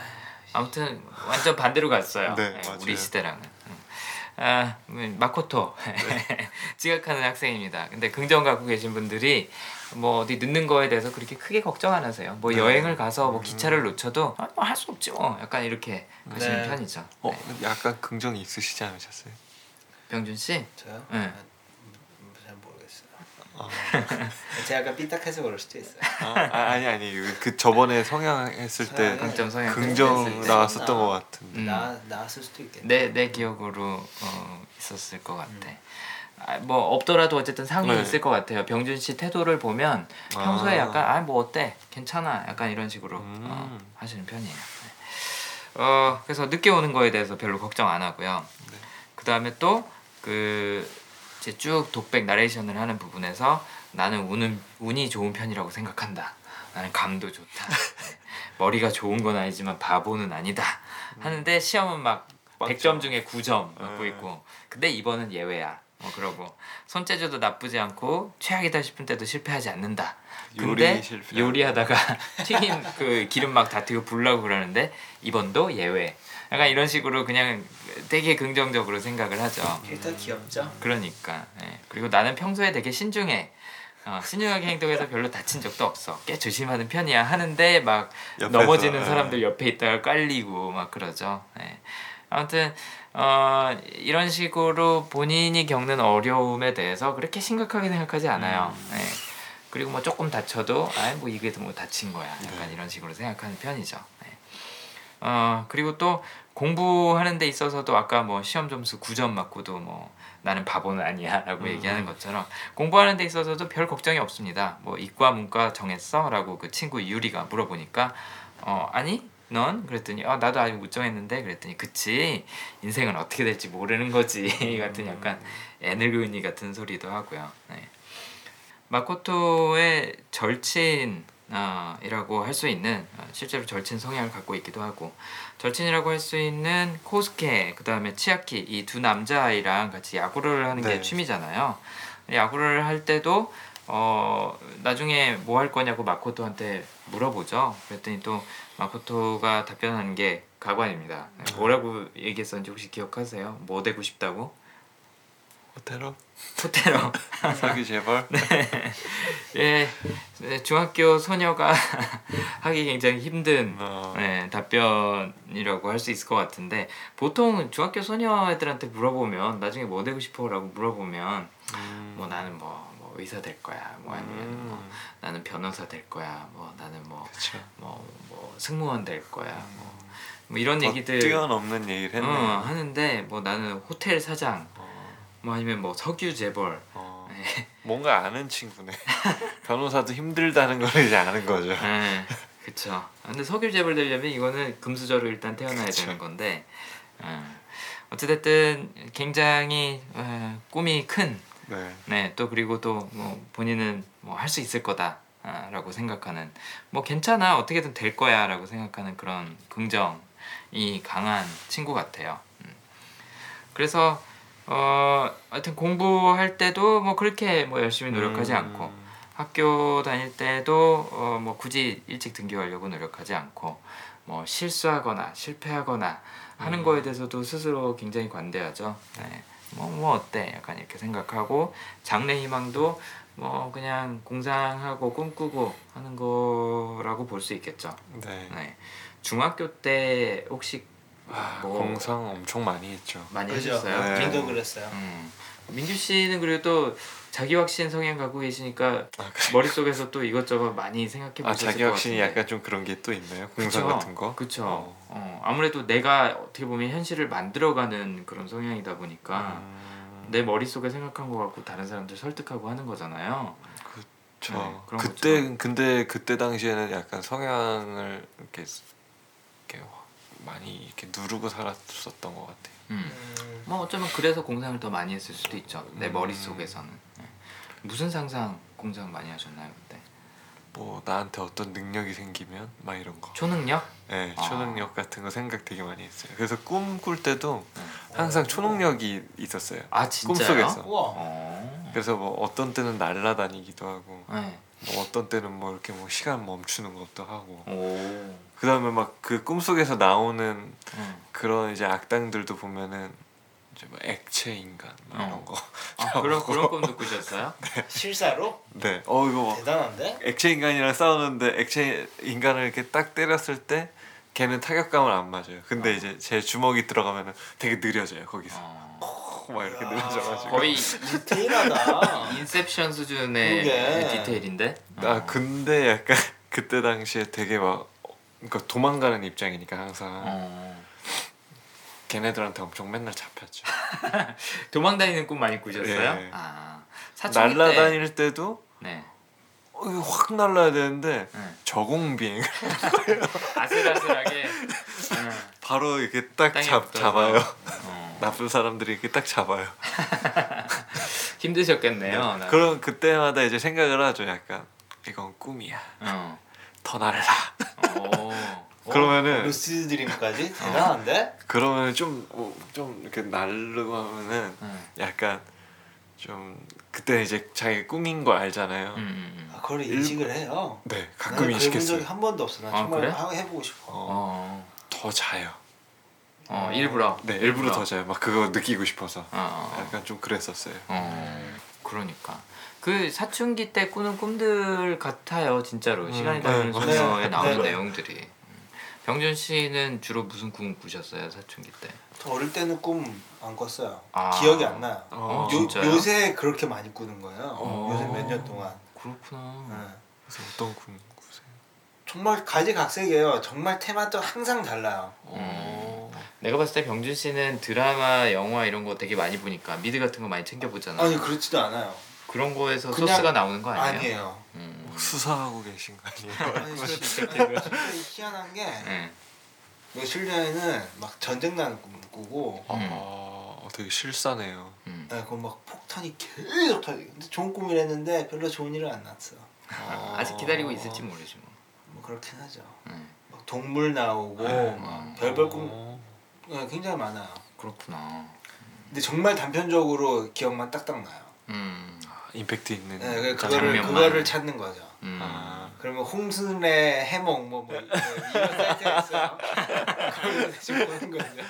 아무튼 완전 반대로 갔어요. 네, 예, 맞아요. 우리 시대랑은. 음. 아, 음, 마코토 지각하는 학생입니다. 근데 긍정 갖고 계신 분들이 뭐 어디 늦는 거에 대해서 그렇게 크게 걱정 안 하세요. 뭐 네. 여행을 가서 뭐 기차를 놓쳐도 아, 뭐할 수 없지 뭐. 약간 이렇게 가시는 네. 편이죠. 어, 네. 약간 긍정이 있으시지 않으셨어요? 병준 씨, 저요? 네. 아, 음, 잘 모르겠어요 제가 약간 삐딱해서 그럴 수도 있어요. 아, 아, 아니 아니 그 저번에 성향 했을 때. 긍정 성향 긍정. 나왔었던 아. 것 같은데. 음. 나 나왔을 수도 있겠네. 내, 내 기억으로 어, 있었을 것 같아. 아, 뭐 없더라도 어쨌든 상이 네. 있을 것 같아요. 병준 씨 태도를 보면 평소에 아. 약간 아 뭐 어때 괜찮아 약간 이런 식으로 음. 어, 하시는 편이에요. 네. 어 그래서 늦게 오는 거에 대해서 별로 걱정 안 하고요. 네. 그 다음에 또 그 이제 쭉 독백 나레이션을 하는 부분에서 나는 운은 운이 좋은 편이라고 생각한다. 나는 감도 좋다. 네. 머리가 좋은 건 아니지만 바보는 아니다. 하는데 시험은 막 빵점. 100점 중에 9점 받고 네. 있고 근데 이번은 예외야. 어 그러고 손재주도 나쁘지 않고 최악이다 싶은 때도 실패하지 않는다. 근데 요리. 요리하다가 튀김 그 기름 막 다 튀고 불라고 그러는데 이번도 예외. 약간 이런 식으로 그냥 되게 긍정적으로 생각을 하죠. 캐릭터 귀엽죠? 그러니까. 예. 그리고 나는 평소에 되게 신중해. 어, 신중하게 행동해서 별로 다친 적도 없어. 꽤 조심하는 편이야. 하는데 막 옆에서, 넘어지는 예. 사람들 옆에 있다가 깔리고 막 그러죠. 예. 아무튼 어, 이런 식으로 본인이 겪는 어려움에 대해서 그렇게 심각하게 생각하지 않아요. 음. 예. 그리고 뭐 조금 다쳐도 아뭐 이게 뭐 다친 거야. 약간 네. 이런 식으로 생각하는 편이죠. 예. 어 그리고 또 공부하는 데 있어서도 아까 뭐 시험 점수 9점 맞고도 뭐 나는 바보는 아니야라고 음. 얘기하는 것처럼 공부하는 데 있어서도 별 걱정이 없습니다. 뭐 이과 문과 정했어?라고 그 친구 유리가 물어보니까 어 아니 넌 그랬더니 아 나도 아직 못 정했는데 그랬더니 그치 인생은 어떻게 될지 모르는 거지 같은 약간 애늙은이 같은 소리도 하고요. 네. 마코토의 절친 아, 이라고 할 수 있는 아, 실제로 절친 성향을 갖고 있기도 하고 절친이라고 할 수 있는 코스케 그 다음에 치아키 이 두 남자아이랑 같이 야구를 하는 게 네. 취미잖아요 야구를 할 때도 어 나중에 뭐 할 거냐고 마코토한테 물어보죠 그랬더니 또 마코토가 답변하는 게 가관입니다 뭐라고 얘기했었는지 혹시 기억하세요? 뭐 되고 싶다고? 호텔로 호텔로 사기 재벌. 예, 네, 중학교 소녀가 하기 굉장히 힘든 어. 네, 답변이라고 할 수 있을 것 같은데 보통 중학교 소녀 애들한테 물어보면 나중에 뭐 되고 싶어라고 물어보면 음. 뭐 나는 뭐, 뭐 의사 될 거야 뭐 아니면 뭐 음. 나는 변호사 될 거야 뭐 나는 뭐 그쵸. 뭐, 뭐 승무원 될 거야 뭐, 뭐 이런 얘기들 뛰어넘는 얘기를 했네. 어, 하는데 뭐 나는 호텔 사장 어. 뭐 아니면 뭐 석유 재벌 어. 네. 뭔가 아는 친구네. 변호사도 힘들다는 걸 이제 아는 거죠. 네, 그쵸. 아, 근데 석유 재벌 되려면 이거는 금수저로 일단 태어나야 그쵸. 되는 건데, 어, 어찌됐든 굉장히 어, 꿈이 큰, 네. 네, 또 그리고 또 뭐 본인은 뭐 할 수 있을 거다라고 생각하는, 뭐 괜찮아 어떻게든 될 거야라고 생각하는 그런 긍정이 강한 친구 같아요. 음. 그래서 어, 하여튼 공부할 때도 뭐 그렇게 뭐 열심히 노력하지 음. 않고. 학교 다닐 때도 어, 뭐 굳이 일찍 등교하려고 노력하지 않고 뭐 실수하거나 실패하거나 하는 음. 거에 대해서도 스스로 굉장히 관대하죠. 네. 뭐, 뭐 어때? 약간 이렇게 생각하고 장래 희망도 뭐 그냥 공상하고 꿈꾸고 하는 거라고 볼 수 있겠죠. 네. 네. 중학교 때 혹시 아, 뭐 공상 엄청 많이 했죠. 많이 그죠? 하셨어요? 네. 민도 그랬어요. 음. 민규 씨는 그래도 또 자기 확신 성향 갖고 계시니까 아, 그래. 머릿속에서 또 이것저것 많이 생각해 아 보셨을 자기 것 확신이 같은데. 약간 좀 그런 게 또 있나요? 공상 그쵸? 같은 거? 그쵸. 어. 어, 아무래도 내가 어떻게 보면 현실을 만들어가는 그런 성향이다 보니까 음, 내 머릿속에 생각한 거 갖고 다른 사람들 설득하고 하는 거잖아요. 저 네, 그때 것처럼. 근데 그때 당시에는 약간 성향을 이렇게 많이 이렇게 누르고 살았었던 것 같아요. 음. 음, 뭐 어쩌면 그래서 공상을 더 많이 했을 수도 있죠. 내 음. 머릿 속에서는. 네. 무슨 상상 공상 많이 하셨나요 그때? 뭐 나한테 어떤 능력이 생기면 막 이런 거. 초능력? 네, 아. 초능력 같은 거 생각 되게 많이 했어요. 그래서 꿈 꿀 때도 네. 항상 초능력이 있었어요. 아 진짜요? 꿈속에서. 우와. 어. 그래서 뭐 어떤 때는 날아다니기도 하고, 네. 뭐 어떤 때는 뭐 이렇게 뭐 시간 멈추는 것도 하고. 오. 그 다음에 막 그 꿈속에서 나오는 음. 그런 이제 악당들도 보면은 이제 뭐 액체 인간 막 어. 이런 거. 아 그런 그런 꿈도 꾸셨어요? 실사로? 네. 어 이거 뭐 대단한데? 액체 인간이랑 싸우는데 액체 인간을 이렇게 딱 때렸을 때 걔는 타격감을 안 맞아요. 근데 어. 이제 제 주먹이 들어가면은 되게 느려져요 거기서. 어. 막 이렇게 야. 늘어져가지고 거의 디테일하다. 인셉션 수준의 그러게. 디테일인데. 아 어. 근데 약간 그때 당시에 되게 막 그러니까 도망가는 입장이니까 항상 어. 걔네들한테 엄청 맨날 잡혔죠. 도망다니는 꿈 많이 꾸셨어요? 예. 아 사춘기 때. 날라다닐 때 도 네. 어, 확 날라야 되는데 네. 저공 비행 아슬아슬하게. 응. 바로 이렇게 딱 잡. 잡아요. 어. 나쁜 사람들이 이렇게 딱 잡아요. 힘드셨겠네요. 나- 그럼 그때마다 이제 생각을 하죠. 약간 이건 꿈이야. 어. 더 날라. 오. 그러면은 루시드 드림까지 대단한데? 그러면 좀좀 좀 이렇게 날르고 하면은 응. 약간 좀 그때 이제 자기 꿈인 거 알잖아요. 음, 음, 음. 아, 그걸 인식을 해요. 네, 가끔 나는 그래본 인식했어요. 적이 한 번도 없어. 나 아, 정말 그래? 하- 해보고 싶어. 어, 어. 더 자요. 어 일부러. 네, 일부러 더 자요. 막 그거 느끼고 싶어서. 어, 어. 약간 좀 그랬었어요. 어. 그러니까. 그 사춘기 때 꾸는 꿈들 같아요, 진짜로. 음, 시간이 네, 달리는 맞아요. 소녀에 나오는 네. 내용들이. 음. 병준 씨는 주로 무슨 꿈 꾸셨어요, 사춘기 때? 저 어릴 때는 꿈 안 꿨어요. 아. 기억이 안 나요. 어, 어, 요, 진짜요? 요새 그렇게 많이 꾸는 거예요. 어. 요새 몇 년 동안. 그렇구나. 네. 그래서 어떤 꿈 꾸세요? 정말 가지각색이에요. 정말 테마도 항상 달라요. 어. 내가 봤을 때 병준 씨는 드라마, 영화 이런 거 되게 많이 보니까 미드 같은 거 많이 챙겨 보잖아. 아니 그렇지도 않아요. 그런 거에서 그냥- 소스가 나오는 거 아니에요? 아니에요. 음. 수사하고 계신 거 아니에요? 아니 진짜, 진짜 희한한 게 네. 며칠 전에는 막 전쟁 나는 꿈 꾸고 음. 아, 되게 실사네요. 음. 네, 그막 폭탄이 계속 터지. 근데 좋은 꿈이랬는데 별로 좋은 일은 안 났어. 아, 아 직 기다리고 있을지 모르지 뭐. 뭐 그렇긴 하죠. 음. 막 동물 나오고 음. 막 별별 꿈 어. 네, 굉장히 많아요. 그렇구나. 근데 정말 단편적으로 기억만 딱딱 나요. 음. 아, 임팩트 있는 네, 그- 짜- 그거를. 그거를 찾는 거죠. 음. 아, 그러면 홍순의 해몽 뭐, 뭐, 뭐 이런 사이트가 있어요. 그걸 지금 보는 거죠.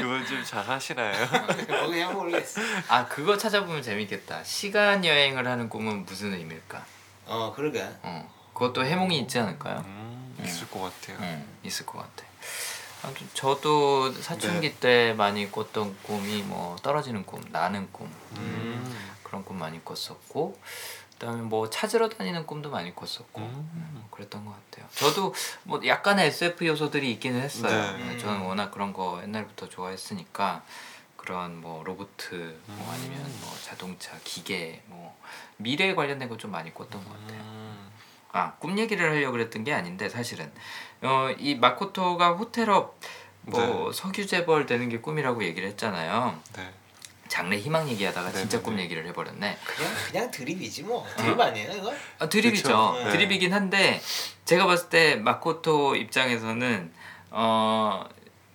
그건 좀잘 하시나요? 뭐 그냥 모르겠어. 아 그거 찾아보면 재밌겠다. 시간 여행을 하는 꿈은 무슨 의미일까? 어 그러게. 어. 그것도 해몽이 있지 않을까요? 음, 있을 것 같아요. 음, 있을 것 같아. 아무튼 저도 사춘기 때 많이 꿨던 꿈이 뭐 떨어지는 꿈, 나는 꿈 음. 그런 꿈 많이 꿨었고 그다음에 뭐 찾으러 다니는 꿈도 많이 꿨었고 음. 음, 그랬던 것 같아요. 저도 뭐 약간의 SF 요소들이 있기는 했어요. 네. 네, 저는 워낙 그런 거 옛날부터 좋아했으니까 그런 뭐 로봇 뭐 아니면 뭐 자동차, 기계, 뭐 미래에 관련된 거 좀 많이 꿨던 것 같아요. 음. 아, 꿈 얘기를 하려고 그랬던 게 아닌데 사실은 어, 이 마코토가 호텔업 뭐 석유 재벌 되는 게 꿈이라고 얘기를 했잖아요. 네. 장래 희망 얘기하다가 네, 진짜 네, 꿈 네. 얘기를 해버렸네. 그냥 그냥 드립이지 뭐. 드립 아니에요 이거? 아, 드립이죠. 그쵸. 네. 드립이긴 한데 제가 봤을 때 마코토 입장에서는 어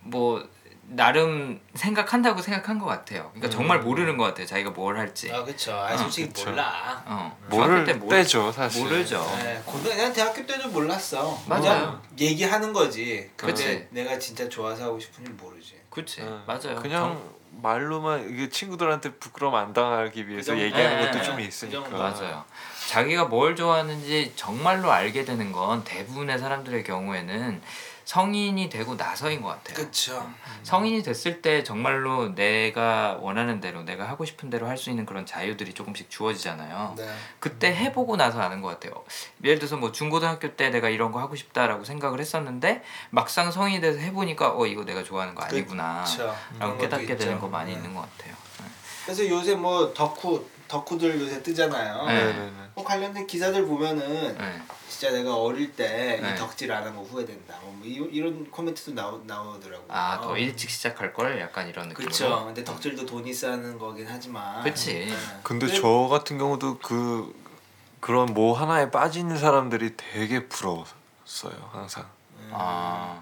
뭐 나름 생각한다고 생각한 것 같아요. 그러니까 음. 정말 모르는 것 같아요. 자기가 뭘 할지. 아 그쵸. 아 솔직히 그쵸. 몰라. 어. 모를 때 때죠 사실. 모르죠. 네, 고등 그냥 대학교 때도 몰랐어. 맞아요. 그냥 얘기하는 거지. 그치. 내가 진짜 좋아서 하고 싶은지 모르지. 그치 네. 맞아요. 그냥 말로만 이게 친구들한테 부끄러움 안 당하기 위해서 그. 얘기하는 네, 것도 네, 좀그 있으니까. 정도. 맞아요. 자기가 뭘 좋아하는지 정말로 알게 되는 건 대부분의 사람들의 경우에는 성인이 되고 나서인 것 같아요. 그쵸. 성인이 됐을 때 정말로 내가 원하는 대로 내가 하고 싶은 대로 할 수 있는 그런 자유들이 조금씩 주어지잖아요. 네. 그때 해보고 나서 아는 것 같아요. 예를 들어서 뭐 중고등학교 때 내가 이런 거 하고 싶다라고 생각을 했었는데 막상 성인이 돼서 해보니까 어 이거 내가 좋아하는 거 아니구나 그쵸. 라고 그런 것도 깨닫게 되는 있죠. 거 많이 네. 있는 것 같아요. 네. 그래서 요새 뭐 덕후 덕후들 요새 뜨잖아요. 네. 네네네. 뭐 관련된 기사들 보면은 네. 진짜 내가 어릴 때이 네. 덕질 안한거 후회된다. 뭐 이, 이런 코멘트도 나오, 나오더라고요. 아 더 일찍 시작할 걸 약간 이런 느낌으로. 그쵸. 근데 덕질도 돈이 싸는 거긴 하지만. 그치. 네. 근데 근데 저 같은 경우도 그 그런 뭐 하나에 빠진 사람들이 되게 부러웠어요 항상. 음. 아왜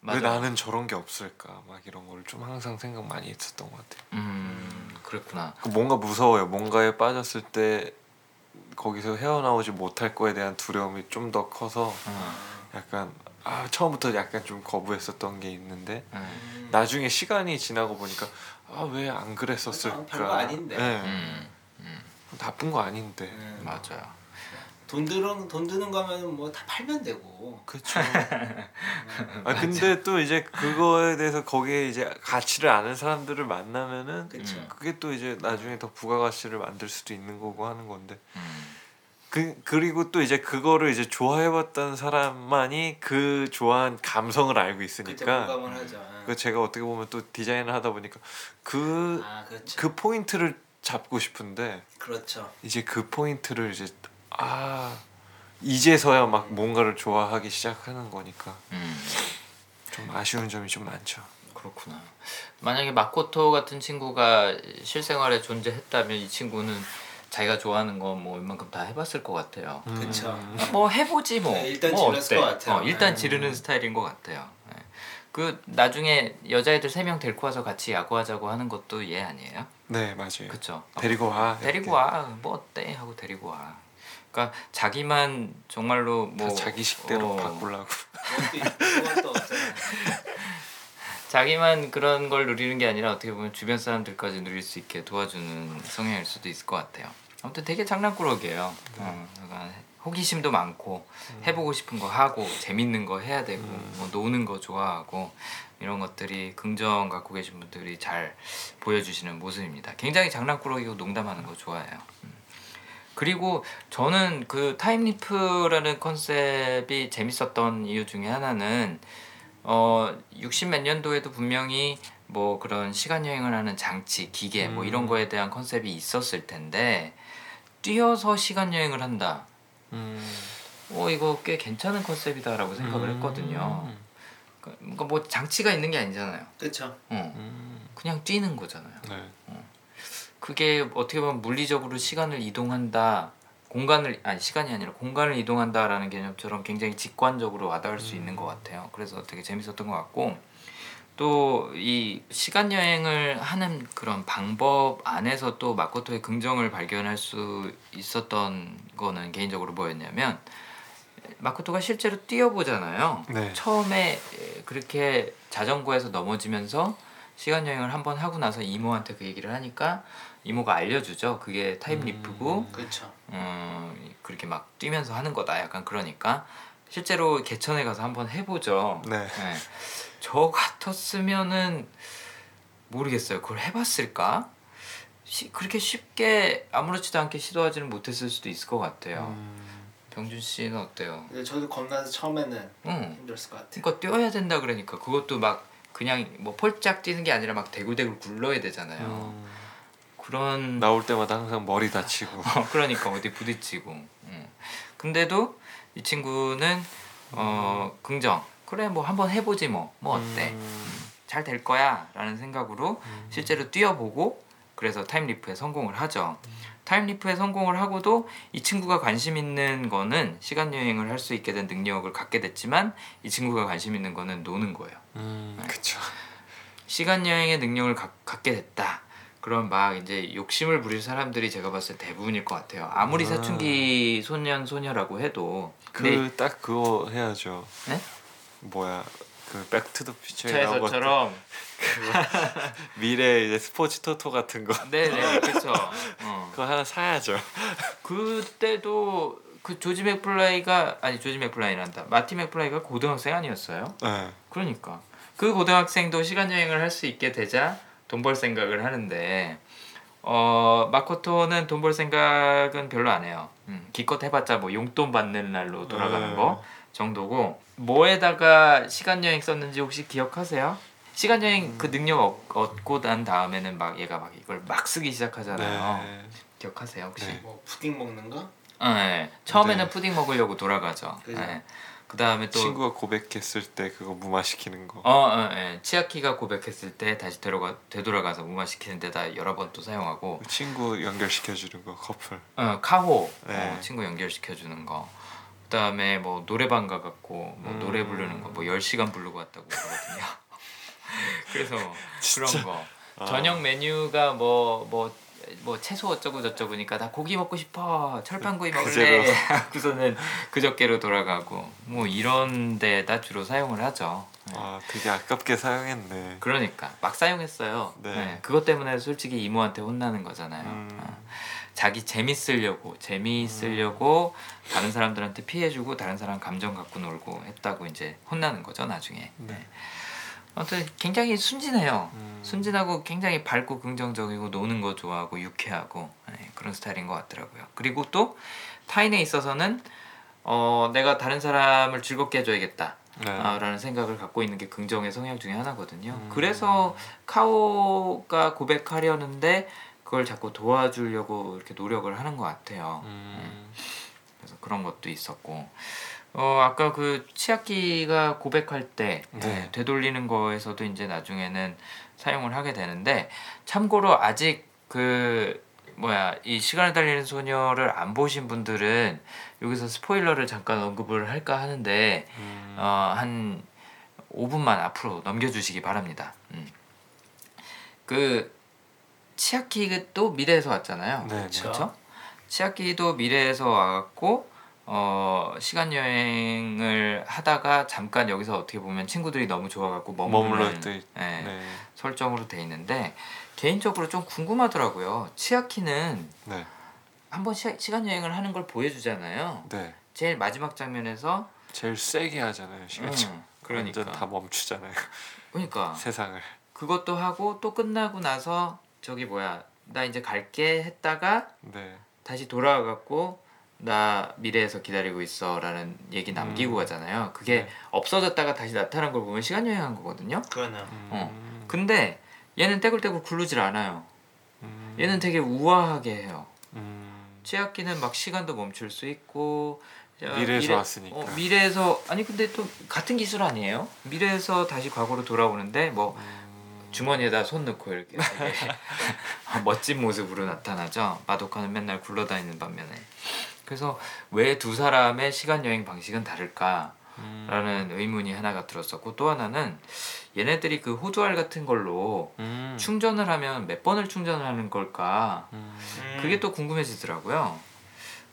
맞아. 나는 저런 게 없을까 막 이런 걸 좀 항상 생각 많이 했었던 것 같아요. 음 그랬구나. 그 뭔가 무서워요. 뭔가에 빠졌을 때 거기서 헤어나오지 못할 거에 대한 두려움이 좀 더 커서 음, 약간 아 처음부터 약간 좀 거부했었던 게 있는데 음, 음. 나중에 시간이 지나고 보니까 아 왜 안 그랬었을까? 아, 별거 아닌데. 네. 음, 음, 나쁜 거 아닌데. 음. 맞아요. 돈 드는 돈 드는 거면 뭐 다 팔면 되고. 그렇죠. 아 근데 또 이제 그거에 대해서 거기에 이제 가치를 아는 사람들을 만나면은 그쵸. 음. 그게 또 이제 나중에 더 부가가치를 만들 수도 있는 거고 하는 건데 음. 그 그리고 또 이제 그거를 이제 좋아해봤던 사람만이 그 좋아한 감성을 알고 있으니까. 그 제가 어떻게 보면 또 디자인을 하다 보니까 그그 아 그렇죠. 포인트를 잡고 싶은데 그렇죠. 이제 그 포인트를 이제 아 이제서야 막 뭔가를 좋아하기 시작하는 거니까 음. 좀 아쉬운 점이 좀 많죠. 그렇구나. 만약에 마코토 같은 친구가 실생활에 존재했다면 이 친구는 자기가 좋아하는 거뭐 웬만큼 다 해봤을 것 같아요. 그쵸. 뭐 해보지 뭐. 네, 일단 뭐 질렀을 것 같아요. 어, 일단 네. 지르는 스타일인 것 같아요. 네. 그 나중에 여자애들 세 명 데리고 와서 같이 야구하자고 하는 것도 얘 아니에요? 네 맞아요. 그쵸? 데리고 와. 데리고 와. 뭐 어때? 하고 데리고 와. 그러니까 자기만 정말로 다뭐 자기 식대로 어, 바꾸려고. 자기만 그런 걸 누리는 게 아니라 어떻게 보면 주변 사람들까지 누릴 수 있게 도와주는 성향일 수도 있을 것 같아요. 아무튼 되게 장난꾸러기예요. 어, 약간 호기심도 많고 해보고 싶은 거 하고 재밌는 거 해야 되고 뭐 노는 거 좋아하고 이런 것들이 긍정 갖고 계신 분들이 잘 보여주시는 모습입니다. 굉장히 장난꾸러기고 농담하는 거 좋아해요. 음. 그리고 저는 그 time leap이라는 컨셉이 재밌었던 이유 중에 하나는 어 60 몇 년도에도 분명히 뭐 그런 시간 여행을 하는 장치, 기계 뭐 이런 음. 거에 대한 컨셉이 있었을 텐데 뛰어서 시간 여행을 한다. 음. 어 이거 꽤 괜찮은 컨셉이다라고 생각을 했거든요. 그러니까 뭐 장치가 있는 게 아니잖아요. 그렇죠. 어, 음. 그냥 뛰는 거잖아요. 네. 그게 어떻게 보면 물리적으로 시간을 이동한다. 공간을 아니 시간이 아니라 공간을 이동한다라는 개념처럼 굉장히 직관적으로 와닿을 수 있는 것 같아요. 그래서 되게 재밌었던 것 같고 또 이 시간 여행을 하는 그런 방법 안에서 또 마코토의 긍정을 발견할 수 있었던 거는 개인적으로 뭐였냐면 마코토가 실제로 뛰어보잖아요. 네. 처음에 그렇게 자전거에서 넘어지면서 시간 여행을 한번 하고 나서 이모한테 그 얘기를 하니까 이모가 알려주죠. 그게 타임리프고 그렇죠. 음, 그렇게 막 뛰면서 하는 거다. 약간 그러니까 실제로 개천에 가서 한번 해보죠. 네. 네. 저 같았으면은 모르겠어요. 그걸 해봤을까? 시, 그렇게 쉽게 아무렇지도 않게 시도하지는 못했을 수도 있을 것 같아요. 음. 병준 씨는 어때요? 근데 저도 겁나서 처음에는 응. 힘들었을 것 같아요. 그러니까 뛰어야 된다 그러니까 그것도 막 그냥 뭐 폴짝 뛰는 게 아니라 막 대굴대굴 굴러야 되잖아요. 음. 그런 나올 때마다 항상 머리 다치고. 어, 그러니까 어디 부딪히고. 음. 근데도 이 친구는 어 긍정. 그래 뭐 한번 해보지 뭐. 뭐 어때? 음. 잘될 거야라는 생각으로 실제로 뛰어보고 그래서 타임리프에 성공을 하죠. time leap에 성공을 하고도 이 친구가 관심 있는 거는 시간 여행을 할 수 있게 된 능력을 갖게 됐지만 이 친구가 관심 있는 거는 노는 거예요. 음. 그쵸. 시간 여행의 능력을 가- 갖게 됐다. 그럼 막 이제 욕심을 부릴 사람들이 제가 봤을 때 대부분일 것 같아요. 아무리 아. 사춘기 소년 소녀라고 해도 그 딱 그거 해야죠. 네? 뭐야 그 백투더 퓨처에 나온 것 차에서처럼 미래 이제 스포츠 토토 같은 거 네네 그렇죠. 어. 그거 하나 사야죠. 그때도 그 조지 맥플라이가 아니 조지 맥플라이란다 마티 맥플라이가 고등학생 아니었어요? 네. 그러니까 그 고등학생도 시간 여행을 할 수 있게 되자 돈 벌 생각을 하는데 어 마코토는 돈 벌 생각은 별로 안 해요. 음, 기껏 해봤자 뭐 용돈 받는 날로 돌아가는 음. 거 정도고 뭐에다가 시간 여행 썼는지 혹시 기억하세요? 시간 여행 그 능력 얻, 얻고 난 다음에는 막 얘가 막 이걸 막 쓰기 시작하잖아요. 네. 기억하세요 혹시? 네. 뭐 푸딩 먹는 거? 어, 네. 처음에는 네. 푸딩 먹으려고 돌아가죠. 그죠. 네. 그 다음에 또 친구가 고백했을 때 그거 무마시키는 거. 어, 어, 예. 치아키가 고백했을 때 다시 되돌아가 되돌아가서 무마시키는 데다 여러 번 또 사용하고 친구 연결시켜 주는 거 커플. 어, 카호 네. 어, 친구 연결시켜 주는 거. 그 다음에 뭐 노래방 가 갖고 뭐 음. 노래 부르는 거 뭐 10 시간 부르고 왔다고 그러거든요. 그래서 그런 거. 아. 저녁 메뉴가 뭐뭐 뭐 채소 어쩌고 저쩌고니까 나 고기 먹고 싶어 철판구이 먹을래 그제로. 하고서는 그저께로 돌아가고 뭐 이런 데다 주로 사용을 하죠. 아 되게 아깝게 사용했네. 그러니까 막 사용했어요. 네. 네, 그것 때문에 솔직히 이모한테 혼나는 거잖아요. 음. 어. 자기 재밌으려고 재미있으려고 다른 사람들한테 피해주고 다른 사람 감정 갖고 놀고 했다고 이제 혼나는 거죠 나중에. 네. 아무튼 굉장히 순진해요. 음. 순진하고 굉장히 밝고 긍정적이고 노는 거 좋아하고 유쾌하고 네, 그런 스타일인 것 같더라고요. 그리고 또 타인에 있어서는 어, 내가 다른 사람을 즐겁게 해줘야겠다. 네. 아, 라는 생각을 갖고 있는 게 긍정의 성향 중에 하나거든요. 음. 그래서 카오가 고백하려는데 그걸 자꾸 도와주려고 이렇게 노력을 하는 것 같아요. 음. 그래서 그런 것도 있었고 어 아까 그 치아키가 고백할 때 네. 예, 되돌리는 거에서도 이제 나중에는 사용을 하게 되는데 참고로 아직 그 뭐야 이 시간을 달리는 소녀를 안 보신 분들은 여기서 스포일러를 잠깐 언급을 할까 하는데 음. 어, 한 5분만 앞으로 넘겨주시기 바랍니다. 음. 그 치아키도 미래에서 왔잖아요. 네, 그렇죠? 치아키도 미래에서 와갖고 어, 시간 여행을 하다가 잠깐 여기서 어떻게 보면 친구들이 너무 좋아갖고 머물러 머물러 있 네, 네. 설정으로 돼 있는데 개인적으로 좀 궁금하더라고요. 치아키는 네. 한번 시, 시간 여행을 하는 걸 보여주잖아요. 네. 제일 마지막 장면에서 제일 세게 하잖아요. 시간 음, 그러니까 완전 다 멈추잖아요. 그러니까 세상을. 그것도 하고 또 끝나고 나서 저기 뭐야 나 이제 갈게 했다가 네. 다시 돌아와갖고 나 미래에서 기다리고 있어라는 얘기 남기고 음. 가잖아요. 그게 네. 없어졌다가 다시 나타난 걸 보면 시간 여행한 거거든요. 그러네. 음. 어. 근데 얘는 떼굴떼굴 굴르질 않아요. 음. 얘는 되게 우아하게 해요. 음. 치아키는 막 시간도 멈출 수 있고 어, 미래에서 미래- 왔으니까. 어, 미래에서 아니 근데 또 같은 기술 아니에요? 미래에서 다시 과거로 돌아오는데 뭐 음. 주머니에다 손 넣고 이렇게 멋진 모습으로 나타나죠. 마도카는 맨날 굴러다니는 반면에. 그래서 왜 두 사람의 시간 여행 방식은 다를까 라는 음. 의문이 하나가 들었었고 또 하나는 얘네들이 그 호두알 같은 걸로 음. 충전을 하면 몇 번을 충전을 하는 걸까? 음. 그게 또 궁금해지더라고요.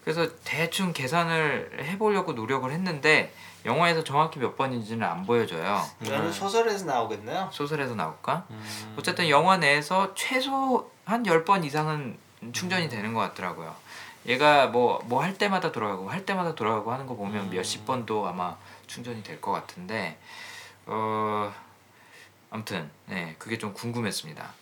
그래서 대충 계산을 해보려고 노력을 했는데 영화에서 정확히 몇 번인지는 안 보여줘요. 이거는 네. 소설에서 나오겠네요. 소설에서 나올까? 음. 어쨌든 영화 내에서 최소 한 10번 이상은 충전이 되는 것 같더라고요. 얘가 뭐 뭐 할 때마다 돌아가고 할 때마다 돌아가고 하는 거 보면 음. 몇십 번도 아마 충전이 될 것 같은데 어 아무튼 네 그게 좀 궁금했습니다.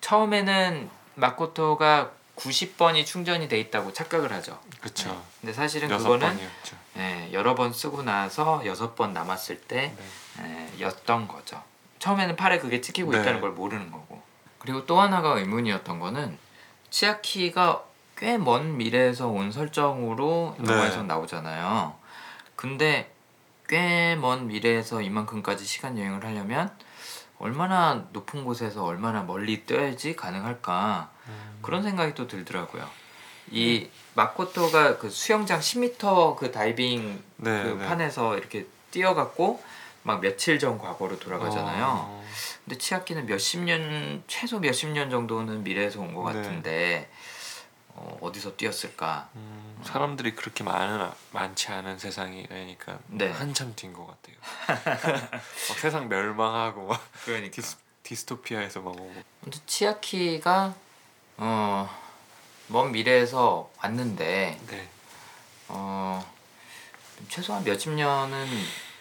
처음에는 마코토가 90번이 충전이 돼 있다고 착각을 하죠. 그쵸. 네. 근데 사실은 그거는 번이었죠. 네, 여러 번 쓰고 나서 여섯 번 남았을 때 네. 에, 였던 거죠. 처음에는 팔에 그게 찍히고 네. 있다는 걸 모르는 거고. 그리고 또 하나가 의문이었던 거는 치아키가 꽤 먼 미래에서 온 설정으로 네. 영화에서 나오잖아요. 근데 꽤 먼 미래에서 이만큼까지 시간 여행을 하려면 얼마나 높은 곳에서 얼마나 멀리 떠야지 가능할까 음. 그런 생각이 또 들더라고요. 이 마코토가 그 수영장 10m 그 다이빙 네, 그 네. 판에서 이렇게 뛰어갖고 막 며칠 전 과거로 돌아가잖아요. 어. 근데 치아키는 몇십 년 최소 몇십 년 정도는 미래에서 온것 네. 같은데 어, 어 디서 뛰었을까? 음, 사람들이 그렇게 많은 많지 않은 세상이니까 네. 한참 뛴 것 같아요. 막 세상 멸망하고 막 그러니까 디스, 디스토피아에서 막 오고. 근데 치아키가 어, 먼 미래에서 왔는데 네. 어, 최소한 몇십 년은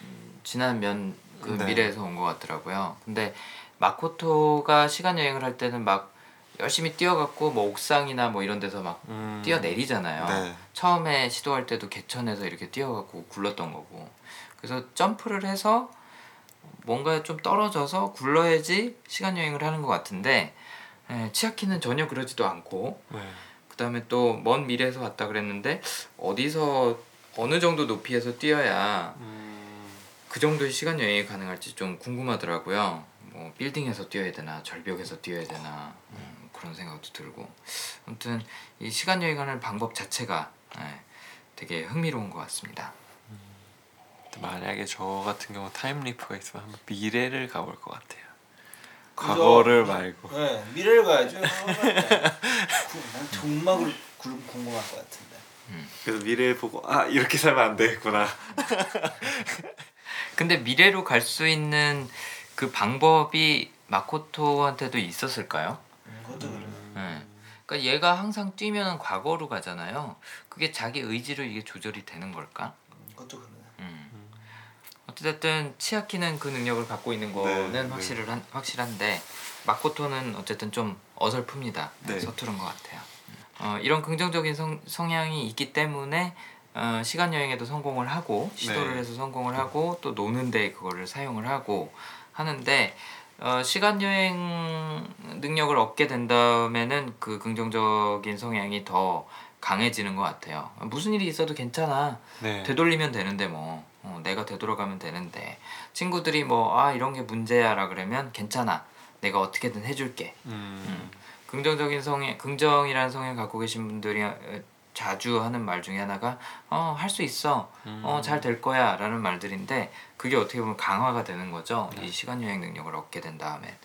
음, 지난 면그 네. 미래에서 온 것 같더라고요. 근데 마코토가 시간 여행을 할 때는 막 열심히 뛰어갖고 뭐 옥상이나 뭐 이런 데서 막 음. 뛰어내리잖아요. 네. 처음에 시도할 때도 개천에서 이렇게 뛰어갖고 굴렀던 거고. 그래서 점프를 해서 뭔가 좀 떨어져서 굴러야지 시간 여행을 하는 것 같은데 에, 치아키는 전혀 그러지도 않고 네. 그 다음에 또 먼 미래에서 왔다 그랬는데 어디서 어느 정도 높이에서 뛰어야 음. 그 정도의 시간 여행이 가능할지 좀 궁금하더라고요. 뭐 빌딩에서 뛰어야 되나 절벽에서 뛰어야 되나 음, 그런 생각도 들고 아무튼 이 시간 여행하는 방법 자체가 예, 되게 흥미로운 것 같습니다. 만약에 저 같은 경우 타임리프가 있으면 한번 미래를 가볼 것 같아요. 그죠? 과거를 말고. 네, 미래를 가야죠. 난 정말 그- 그- 궁금할 것 같은데. 그래서 미래를 보고 아 이렇게 살면 안 되겠구나. 근데 미래로 갈 수 있는 그 방법이 마코토한테도 있었을까요? 음, 그것도 그러니까 얘가 항상 뛰면 과거로 가잖아요. 그게 자기 의지로 이게 조절이 되는 걸까? 그것도 그러네. 음. 어쨌든 치아키는 그 능력을 갖고 있는 거는 네, 확실한 확실한데 마코토는 어쨌든 좀 어설픕니다. 네. 서투른 것 같아요. 어, 이런 긍정적인 성, 성향이 있기 때문에 어, 시간 여행에도 성공을 하고 시도를 네. 해서 성공을 하고 또 노는데 그거를 사용을 하고 하는데 어, 시간 여행 능력을 얻게 된 다음에는 그 긍정적인 성향이 더 강해지는 것 같아요. 무슨 일이 있어도 괜찮아. 네. 되돌리면 되는데 뭐 어, 내가 되돌아가면 되는데 친구들이 뭐 아 이런 게 문제야라 그러면 괜찮아 내가 어떻게든 해줄게 음. 긍정적인 성향 긍정이라는 성향 갖고 계신 분들이 어, 자주 하는 말 중에 하나가 어 할 수 있어 음. 어잘 될 거야라는 말들인데 그게 어떻게 보면 강화가 되는 거죠 네. 이 시간 여행 능력을 얻게 된 다음에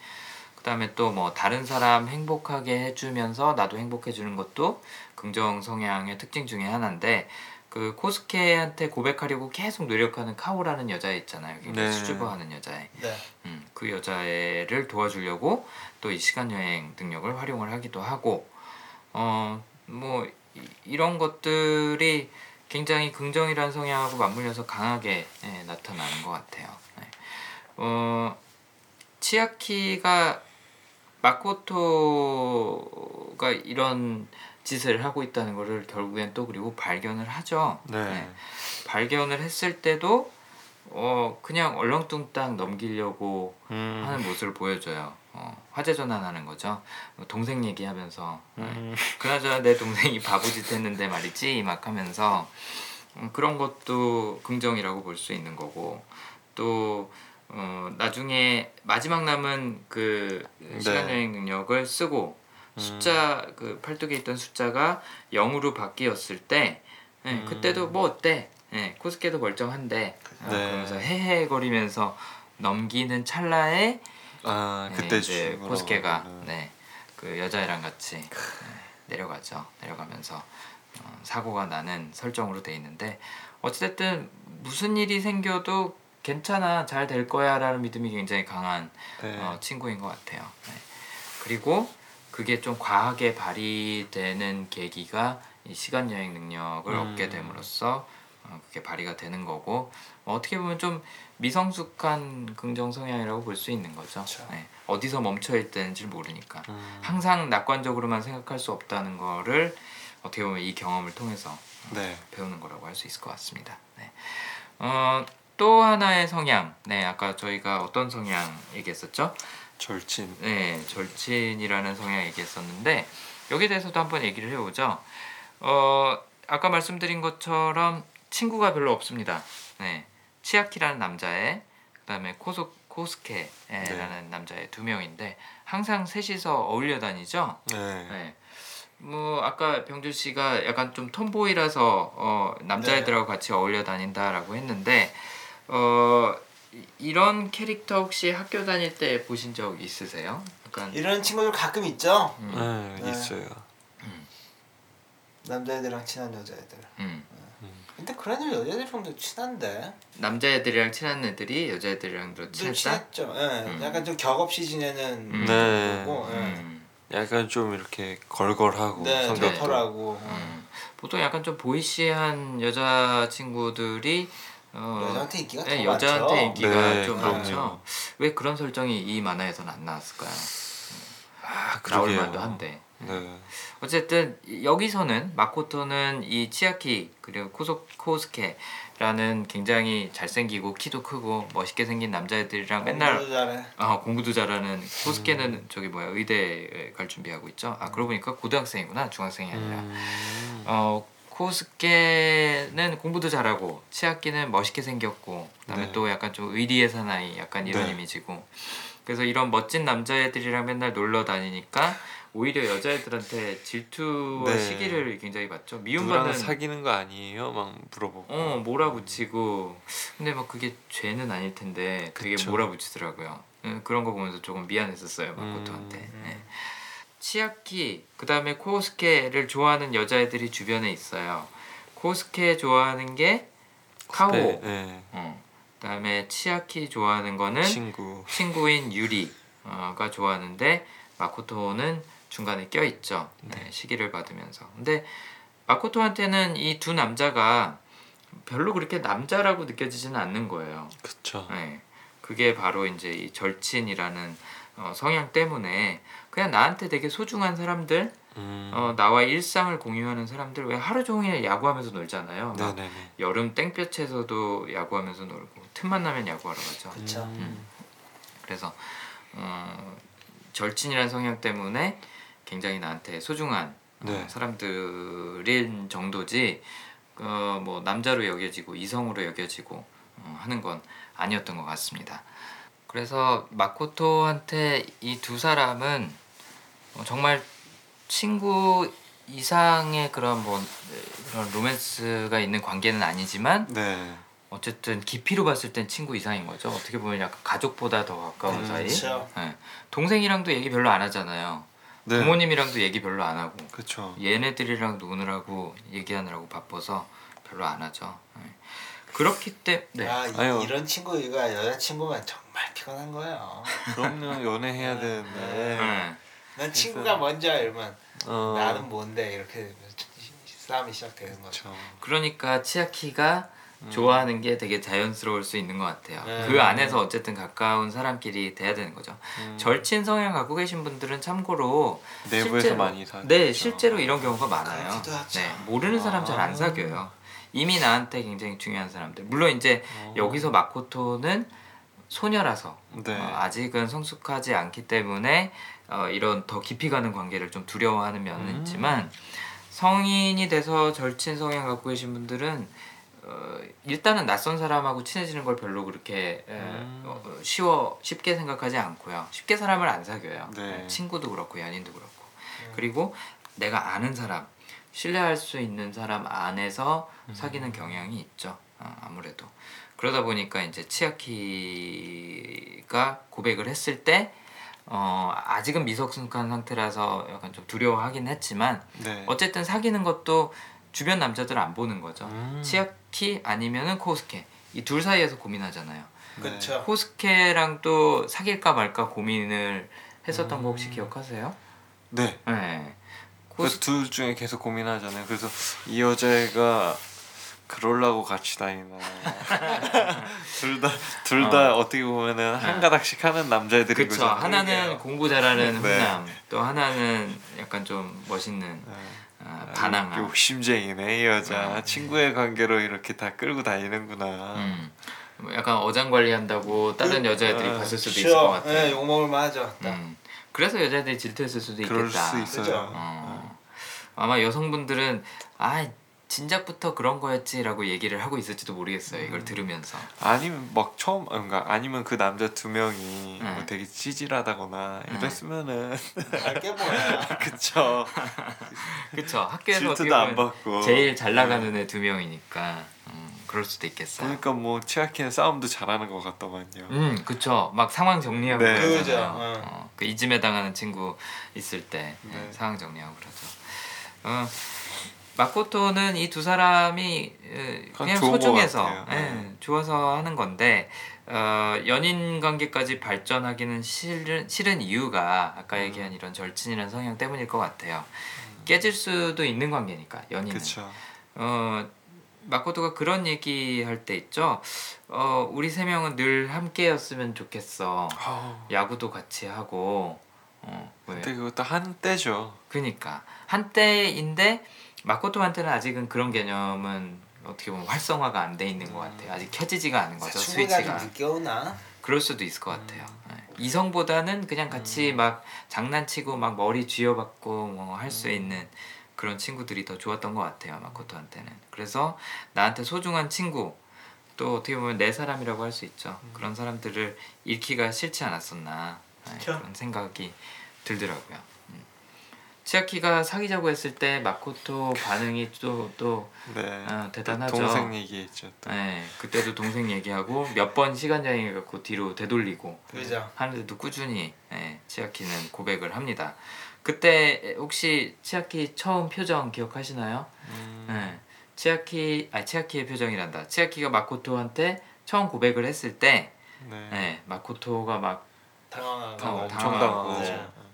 그다음에 또 뭐 다른 사람 행복하게 해주면서 나도 행복해주는 것도 긍정 성향의 특징 중에 하나인데 그 코스케한테 고백하려고 계속 노력하는 카오라는 여자 있잖아요 굉장히 네. 수줍어하는 여자애 네. 음, 그 여자애를 도와주려고 또 이 시간 여행 능력을 활용을 하기도 하고 어 뭐 이런 것들이 굉장히 긍정이라는 성향하고 맞물려서 강하게 예, 나타나는 것 같아요. 네. 어 치아키가 마코토가 이런 짓을 하고 있다는 것을 결국엔 또 그리고 발견을 하죠. 네. 발견을 했을 때도 어 그냥 얼렁뚱땅 넘기려고 음. 하는 모습을 보여줘요. 어, 화제 전환하는 거죠. 동생 얘기하면서 네. 음. 그나저나 내 동생이 바보짓 했는데 말이지 막 하면서 음, 그런 것도 긍정이라고 볼 수 있는 거고 또 어, 나중에 마지막 남은 그 시간 네. 여행 능력을 쓰고 음. 숫자 그 팔뚝에 있던 숫자가 0으로 바뀌었을 때 예, 음. 그때도 뭐 어때? 예, 코스케도 멀쩡한데 어, 네. 그러면서 헤헤거리면서 넘기는 찰나에 아 네, 그때 이제 코스케가 가면은. 네, 그 여자애랑 같이 네, 내려가죠. 내려가면서 어, 사고가 나는 설정으로 돼 있는데 어찌됐든 무슨 일이 생겨도 괜찮아 잘 될 거야라는 믿음이 굉장히 강한 네. 어, 친구인 것 같아요. 네. 그리고 그게 좀 과하게 발휘되는 계기가 이 시간 여행 능력을 음. 얻게 됨으로써 어, 그게 발휘가 되는 거고 어, 어떻게 보면 좀 미성숙한 긍정 성향이라고 볼 수 있는 거죠. 네. 어디서 멈춰 있는지 모르니까 음. 항상 낙관적으로만 생각할 수 없다는 거를 어떻게 보면 이 경험을 통해서 네. 배우는 거라고 할 수 있을 것 같습니다. 네. 어, 또 하나의 성향, 네 아까 저희가 어떤 성향 얘기했었죠? 절친. 네, 절친이라는 성향 얘기했었는데 여기에 대해서도 한번 얘기를 해보죠. 어, 아까 말씀드린 것처럼 친구가 별로 없습니다. 네, 치아키라는 남자애, 그다음에 코소 코스케라는 남자애 두 명인데 항상 셋이서 어울려 다니죠. 네. 네. 뭐 아까 병준 씨가 약간 좀 톰보이라서 어, 남자애들하고 같이 어울려 다닌다라고 했는데 어 이- 이런 캐릭터 혹시 학교 다닐 때 보신 적 있으세요? 약간 이런 친구들 가끔 있죠. 음, 네, 네. 있어요. 남자애들이랑 친한 여자애들. 음. 근데 그런 애들 여자애들이랑도 친한데. 남자애들이랑 친한 애들이 여자애들이랑도 친했다. 친했죠. 예. 음. 약간 좀 격없이 지내는 음. 네. 거고. 예. 음. 약간 좀 이렇게 걸걸하고 네, 성격도. 터하고 음. 보통 약간 좀 보이시한 여자 친구들이 어, 여자한테 인기가 네, 더 여자한테 많죠. 인기가 네, 좀 그럼요. 많죠. 왜 그런 설정이 이 만화에서는 안 나왔을까요? 아, 나올. 만도 한데. 네. 어쨌든 여기서는 마코토는 이 치아키 그리고 코소 코스케라는 굉장히 잘생기고 키도 크고 멋있게 생긴 남자애들이랑 맨날 공부도 잘해. 어, 공부도 잘하는 코스케는 저기 뭐야 의대에 갈 준비하고 있죠. 아 그러고 보니까 고등학생이구나 중학생이 아니라. 음. 어 코스케는 공부도 잘하고 치아키는 멋있게 생겼고 그다음에 네. 또 약간 좀 의리의 사나이 약간 이런 네. 이미지고 그래서 이런 멋진 남자애들이랑 맨날 놀러 다니니까 오히려 여자애들한테 질투와 네. 시기를 굉장히 받죠. 미움받는 사귀는 거 아니에요? 막 물어보고. 어 몰아붙이고 근데 뭐 그게 죄는 아닐 텐데 되게 그쵸. 몰아붙이더라고요. 음, 그런 거 보면서 조금 미안했었어요 마코토한테. 음. 네. 치아키 그다음에 코스케를 좋아하는 여자애들이 주변에 있어요. 코스케 좋아하는 게 카오. 네. 네. 어. 그다음에 치아키 좋아하는 거는 친구. 친구인 유리가 좋아하는데 마코토는 중간에 껴 있죠. 네, 시기를 받으면서. 근데 마코토한테는 이 두 남자가 별로 그렇게 남자라고 느껴지지는 않는 거예요. 그쵸. 네. 그게 바로 이제 이 절친이라는 어, 성향 때문에 그냥 나한테 되게 소중한 사람들, 음. 어, 나와 일상을 공유하는 사람들 왜 하루 종일 야구하면서 놀잖아요. 막 네네네. 여름 땡볕에서도 야구하면서 놀고 틈만 나면 야구하러 가죠. 그쵸. 음. 그래서 어, 절친이라는 성향 때문에 굉장히 나한테 소중한 어, 네. 사람들인 정도지 어, 뭐 남자로 여겨지고 이성으로 여겨지고 어, 하는 건 아니었던 것 같습니다. 그래서 마코토한테 이 두 사람은 어, 정말 친구 이상의 그런 뭐 그런 로맨스가 있는 관계는 아니지만 네. 어쨌든 깊이로 봤을 땐 친구 이상인 거죠. 어떻게 보면 약간 가족보다 더 가까운 음, 사이. 그쵸. 네. 동생이랑도 얘기 별로 안 하잖아요. 네. 부모님이랑도 얘기 별로 안 하고 그쵸. 얘네들이랑 노느라고 얘기하느라고 바빠서 별로 안 하죠. 네. 그렇기 때문에 네. 아 이, 아유. 이 런 친구가 여자친구가 정말 피곤한 거예요. 그럼요. 연애해야 되는데. 네. 난 친구가 먼저 이러면 어. 나는 뭔데 이렇게 싸움이 시작되는 거죠. 그러니까 치아키가 좋아하는 게 되게 자연스러울 수 있는 것 같아요. 네. 그 안에서 어쨌든 가까운 사람끼리 돼야 되는 거죠. 음. 절친 성향 갖고 계신 분들은 참고로 내부에서 실제로- 많이 사. 네, 실제로 이런 경우가 많아요. 그렇기도 하죠. 네, 모르는 사람 잘안 아. 사귀어요. 이미 나한테 굉장히 중요한 사람들. 물론 이제 어. 여기서 마코토는 소녀라서 네. 어, 아직은 성숙하지 않기 때문에 어, 이런 더 깊이 가는 관계를 좀 두려워하는 면은 음. 있지만 성인이 돼서 절친 성향 갖고 계신 분들은 어, 일단은 낯선 사람하고 친해지는 걸 별로 그렇게 에, 음. 어, 어, 쉬워 쉽게 생각하지 않고요. 쉽게 사람을 안 사귀어요. 네. 어, 친구도 그렇고 연인도 그렇고 음. 그리고 내가 아는 사람 신뢰할 수 있는 사람 안에서 음. 사귀는 경향이 있죠. 어, 아무래도 그러다 보니까 이제 치아키가 고백을 했을 때 어, 아직은 미성숙한 상태라서 약간 좀 두려워하긴 했지만 네. 어쨌든 사귀는 것도 주변 남자들 안 보는 거죠. 음. 치아 키 아니면은 코스케 이 둘 사이에서 고민하잖아요. 네. 그렇죠. 코스케랑 또 사귈까 말까 고민을 했었던 거 혹시 음. 기억하세요? 네. 네. 그래서 둘 중에 계속 고민하잖아요. 그래서 이 여자애가 그럴라고 같이 다니나. 둘다둘다 어. 떻게 보면은 한 가닥씩 하는 남자애들이고. 그쵸 하나는 공부 잘하는 네. 훈남 또 하나는 약간 좀 멋있는 아, 반항아 욕심쟁이네 이 여자. 음. 친구의 관계로 이렇게 다 끌고 다니는구나. 음. 뭐 약간 어장 관리한다고 다른 그- 여자애들이 어, 봤을 수도 있을 그쵸. 것 같아요 네, 욕먹을 만하죠. 딱. 음. 그래서 여자애들이 질투했을 수도 그럴 있겠다 수 있어요. 어. 아마 여성분들은 아 진작부터 그런 거였지라고 얘기를 하고 있을지도 모르겠어요 음. 이걸 들으면서 아니면 막 처음 그러니까 아니면 그 남자 두 명이 네. 뭐 되게 찌질하다거나 네. 이랬으면은 알게 뭐야. 그쵸 그쵸 학교에서 질투도 안 받고 제일 잘 나가는 애두 명이니까 음, 그럴 수도 있겠어요 그러니까 뭐 치아키는 싸움도 잘하는 것 같더만요. 음, 그쵸. 막 상황 정리하고 네. 그러잖아요. 그죠, 어. 어, 그 이즘에 당하는 친구 있을 때 예, 네. 상황 정리하고 그러죠. 어, 마코토는 이 두 사람이 그냥 소중해서. 예, 네. 좋아서 하는 건데 어, 연인 관계까지 발전하기는 싫은, 싫은 이유가 아까 음. 얘기한 이런 절친이라는 성향 때문일 것 같아요. 깨질 수도 있는 관계니까 연인은. 그쵸. 어 마코토가 그런 얘기 할 때 있죠. 어 우리 세 명은 늘 함께였으면 좋겠어. 아우, 야구도 같이 하고. 어 왜? 근데 그것도 한때죠. 그니까 한때인데 마코토한테는 아직은 그런 개념은 어떻게 보면 활성화가 안 돼 있는 것 같아요. 아직 켜지지가 않은 거죠. 스위치가. 늦게 오나? 그럴 수도 있을 것 같아요. 네. 이성보다는 그냥 같이 막 장난치고 막 머리 쥐어받고 뭐 할수 있는 그런 친구들이 더 좋았던 것 같아요 마코토한테는. 그래서 나한테 소중한 친구 또 어떻게 보면 내 사람이라고 할 수 있죠. 그런 사람들을 잃기가 싫지 않았었나 네, 그쵸. 그런 생각이 들더라고요. 음. 치아키가 사귀자고 했을 때 마코토 반응이 또또 네. 어, 대단하죠. 동생 얘기했죠. 또. 네, 그때도 동생 얘기하고 몇 번 시간 여행 갖고 뒤로 되돌리고 그죠. 하는데도 꾸준히 예, 치아키는 고백을 합니다. 그때 혹시 치아키 처음 표정 기억하시나요? 음, 예, 치아키 아 치아키의 표정이란다. 치아키가 마코토한테 처음 고백을 했을 때 네. 예, 마코토가 막 당황하고 당- 엄청 당황하고.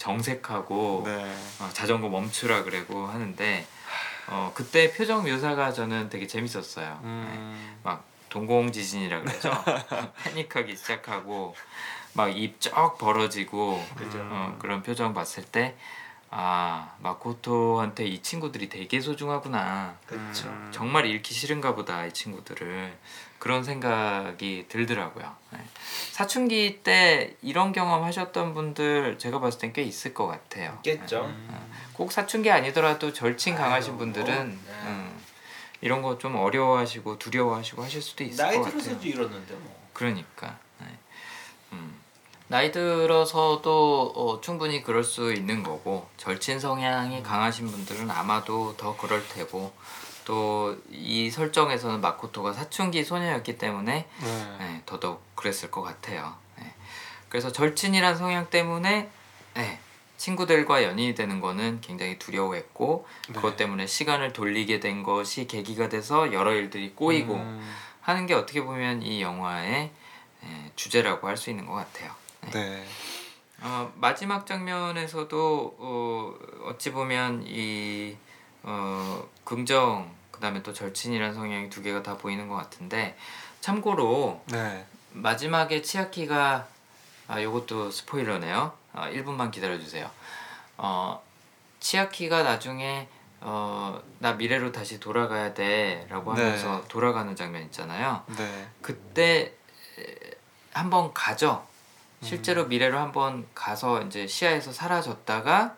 네. 정색하고 네. 어, 자전거 멈추라 그러고 하는데 어, 그때 표정 묘사가 저는 되게 재밌었어요. 네. 음. 막 동공 지진이라 그러죠. 패닉하기 시작하고 막 입 쩍 벌어지고 그죠. 어, 그런 표정 봤을 때 아, 마코토한테 이 친구들이 되게 소중하구나. 음. 정말 잃기 싫은가 보다 이 친구들을 그런 생각이 들더라고요. 네. 사춘기 때 이런 경험 하셨던 분들 제가 봤을 땐 꽤 있을 것 같아요. 있겠죠. 네. 꼭 사춘기 아니더라도 절친 강하신 분들은 뭐, 네. 음, 이런 거 좀 어려워하시고 두려워하시고 하실 수도 있을 나이 것 같아요. 들어서도 이러는데 뭐. 그러니까 네. 음. 나이 들어서도 어, 충분히 그럴 수 있는 거고 절친 성향이 강하신 분들은 아마도 더 그럴 테고 또 이 설정에서는 마코토가 사춘기 소녀였기 때문에 네. 네, 더더욱 그랬을 것 같아요. 네. 그래서 절친이란 성향 때문에 네, 친구들과 연인이 되는 거는 굉장히 두려워했고 네. 그것 때문에 시간을 돌리게 된 것이 계기가 돼서 여러 일들이 꼬이고 음. 하는 게 어떻게 보면 이 영화의 예, 주제라고 할 수 있는 것 같아요. 네. 어, 마지막 장면에서도 어, 어찌 보면 이 어, 긍정 그다음에 또 절친이라는 성향이 두 개가 다 보이는 것 같은데 참고로 네. 마지막에 치아키가 아 요것도 스포일러네요. 아, 1분만 기다려 주세요. 어 치아키가 나중에 어 나 미래로 다시 돌아가야 돼 라고 네. 하면서 돌아가는 장면 있잖아요. 네. 그때 한번 가죠. 음. 실제로 미래로 한번 가서 이제 시야에서 사라졌다가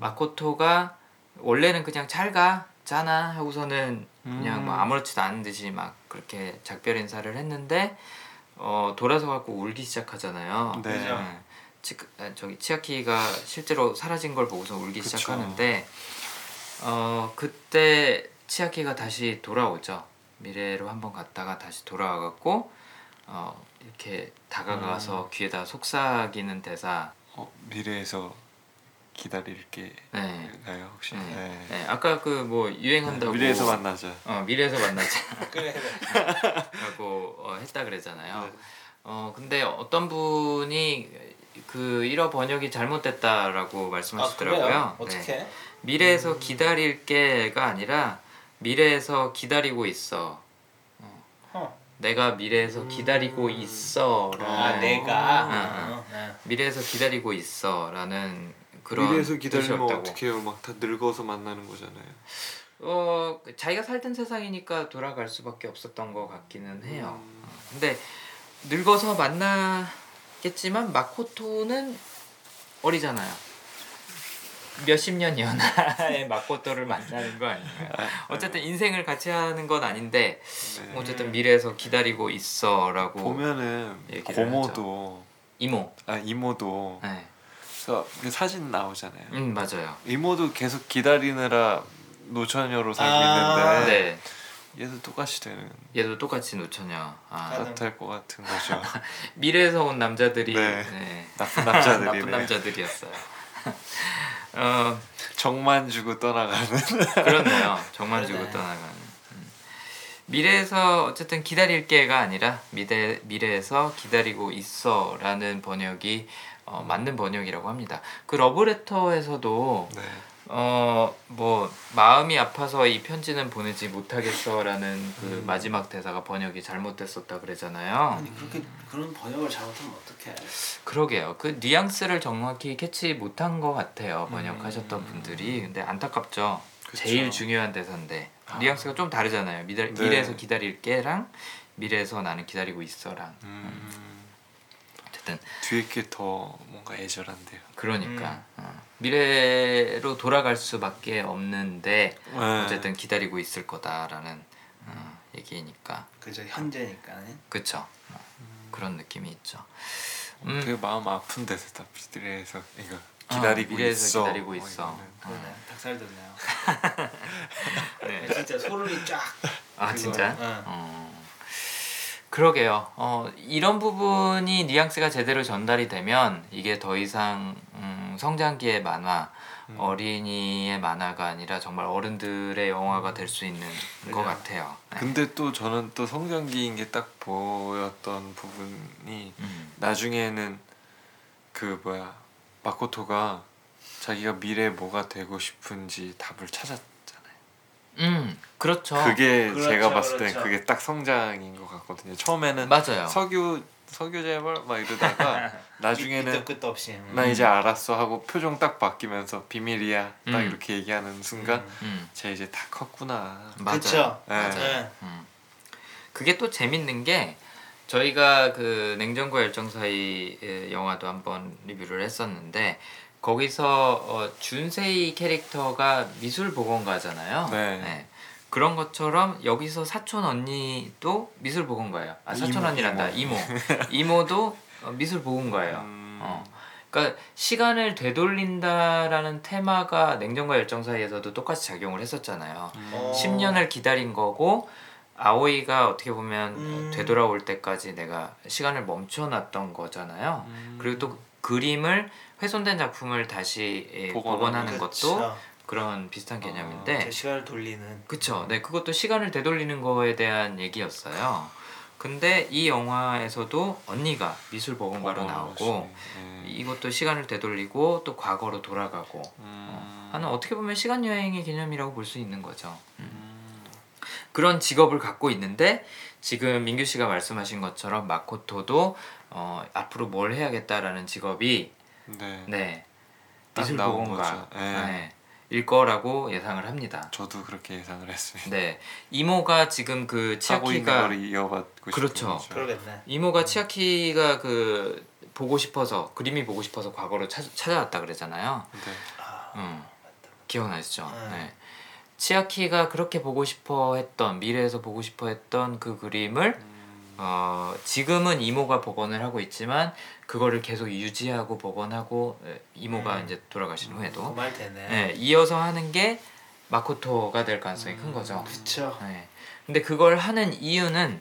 마코토가 원래는 그냥 잘 가 잖아 하고서는 그냥 뭐 음. 아무렇지도 않은 듯이 막 그렇게 작별 인사를 했는데 어 돌아서 갖고 울기 시작하잖아요. 네. 그죠. 치, 아, 저기 치아키가 실제로 사라진 걸 보고서 울기 그쵸. 시작하는데 어 그때 치아키가 다시 돌아오죠. 미래로 한번 갔다가 다시 돌아와 갖고 어 이렇게 다가가서 음. 귀에다 속삭이는 대사. 어, 미래에서 기다릴게 네. 가요 혹시? 네. 네. 네, 아까 그 뭐 유행한다고 미래에서 만나자. 어 미래에서 만나자. 그래. 라고 어, 했다 그랬잖아요. 네. 어 근데 어떤 분이 그 일어 번역이 잘못됐다라고 아 말씀하시더라고요. 그래요? 네. 어떻게? 미래에서 기다릴게가 아니라 미래에서 기다리고 있어. 어. 내가 미래에서 기다리고 있어라는 아 어. 내가. 아, 어, 네. 미래에서 기다리고 있어라는 그런 미래에서 기다리면. 어떡해요? 막 다 늙어서 만나는 거잖아요. 어 자기가 살던 세상이니까 돌아갈 수밖에 없었던 것 같기는 해요. 음. 어, 근데 늙어서 만나겠지만 마코토는 어리잖아요. 몇십 년 연하의 마코토를 만나는 거 아닌가요? 어쨌든 인생을 같이 하는 건 아닌데 네. 어쨌든 미래에서 기다리고 있어라고 보면은 고모도 이모. 아 이모도 네. 그래서 그 사진 나오잖아요. 음 맞아요. 이모도 계속 기다리느라 노처녀로 살고 아. 있는데 네. 얘도 똑같이 되는 얘도 똑같이 노처녀. 아, 가능. 같을 것 같은 거죠. 미래에서 온 남자들이 네. 네. 나쁜 남자들이네. 나쁜 남자들이었어요. 어 정만 주고 떠나가는. 그렇네요. 정만 주고 그러네. 떠나가는. 음. 미래에서 어쨌든 기다릴게가 아니라 미래 미래에서 기다리고 있어라는 번역이 어, 맞는 번역이라고 합니다. 그 러브레터에서도 네. 어뭐 마음이 아파서 이 편지는 보내지 못하겠어라는 그 음. 마지막 대사가 번역이 잘못됐었다 그러잖아요. 아니 그렇게 그런 번역을 잘못하면 어떡해? 그러게요. 그 뉘앙스를 정확히 캐치 못한 것 같아요. 번역하셨던 음. 분들이. 근데 안타깝죠. 그쵸. 제일 중요한 대사인데 아. 뉘앙스가 좀 다르잖아요. 미래, 네. 미래에서 기다릴게랑 미래에서 나는 기다리고 있어랑. 음, 어쨌든 뒤에 게 더 뭔가 애절한데요. 그러니까 어. 미래로 돌아갈 수밖에 없는데 네. 어쨌든 기다리고 있을 거다라는 어, 얘기니까 그저 현재니까. 그쵸. 어, 그런 느낌이 있죠. 음. 되게 마음 아픈 데서다 미래에서 이거 어, 기다리고 미래에서 있어. 기다리고 뭐 있어. 이거는. 그러네. 닭살 돋네요. 네. 진짜 소름이 쫙. 아 그거, 진짜? 응. 어, 그러게요. 어, 이런 부분이 뉘앙스가 제대로 전달이 되면 이게 더 이상 음, 성장기의 만화, 음. 어린이의 만화가 아니라 정말 어른들의 영화가 될 수 있는 것 그죠. 같아요. 네. 근데 또 저는 또 성장기인 게 딱 보였던 부분이 음, 나중에는 그 뭐야 마코토가 자기가 미래에 뭐가 되고 싶은지 답을 찾았잖아요. 음 그렇죠. 그게 그렇죠, 제가 봤을 때 그렇죠. 그게 딱 성장인 것 같거든요. 처음에는 맞아요. 석유 석유 재벌 막 이러다가 나중에는 끝도 없이. 음. 나 이제 알았어 하고 표정 딱 바뀌면서 비밀이야 딱 음. 이렇게 얘기하는 순간 음. 음쟤 이제 다 컸구나. 맞아요. 네. 네. 음. 그게 또 재밌는 게 저희가 그 냉정과 열정 사이 영화도 한번 리뷰를 했었는데 거기서 어, 준세이 캐릭터가 미술 보건가잖아요. 네. 그런 것처럼 여기서 사촌 언니도 미술 보건가예요. 아 사촌 이모, 언니란다. 이모. 이모도 어, 미술 보건가예요. 음. 어. 그러니까 시간을 되돌린다라는 테마가 냉정과 열정 사이에서도 똑같이 작용을 했었잖아요. 음. 어. 10년을 기다린 거고 아오이가 어떻게 보면 음. 되돌아올 때까지 내가 시간을 멈춰놨던 거잖아요. 음. 그리고 또 그림을 훼손된 작품을 다시 예, 복원하는 복원 하는 것도 그쵸. 그런 비슷한 아, 개념인데 그 시간을 돌리는. 그쵸. 네, 그것도 시간을 되돌리는 거에 대한 얘기였어요. 근데 이 영화에서도 언니가 미술 보건가로 나오고 네. 이것도 시간을 되돌리고 또 과거로 돌아가고 음. 하는 어떻게 보면 시간 여행의 개념이라고 볼 수 있는 거죠. 음. 그런 직업을 갖고 있는데 지금 민규 씨가 말씀하신 것처럼 마코토도 어, 앞으로 뭘 해야겠다라는 직업이 네. 네딱 미술 나온 보건가 거죠. 네. 네, 일 거라고 예상을 합니다. 저도 그렇게 예상을 했습니다. 네 이모가 지금 그 치아키가 걸 이어받고 그렇죠. 그러겠네. 이모가 치아키가 그 보고 싶어서 그림이 보고 싶어서 과거로 찾, 찾아왔다 그랬잖아요. 네. 아, 음, 기억나시죠? 네. 네. 치아키가 그렇게 보고 싶어 했던 미래에서 보고 싶어 했던 그 그림을 음. 어, 지금은 이모가 복원을 하고 있지만 그거를 계속 유지하고 복원하고 에, 이모가 음. 이제 돌아가신 후에도 그말 되네. 네, 이어서 하는 게 마코토가 될 가능성이 큰 거죠. 그쵸. 네. 근데 그걸 하는 이유는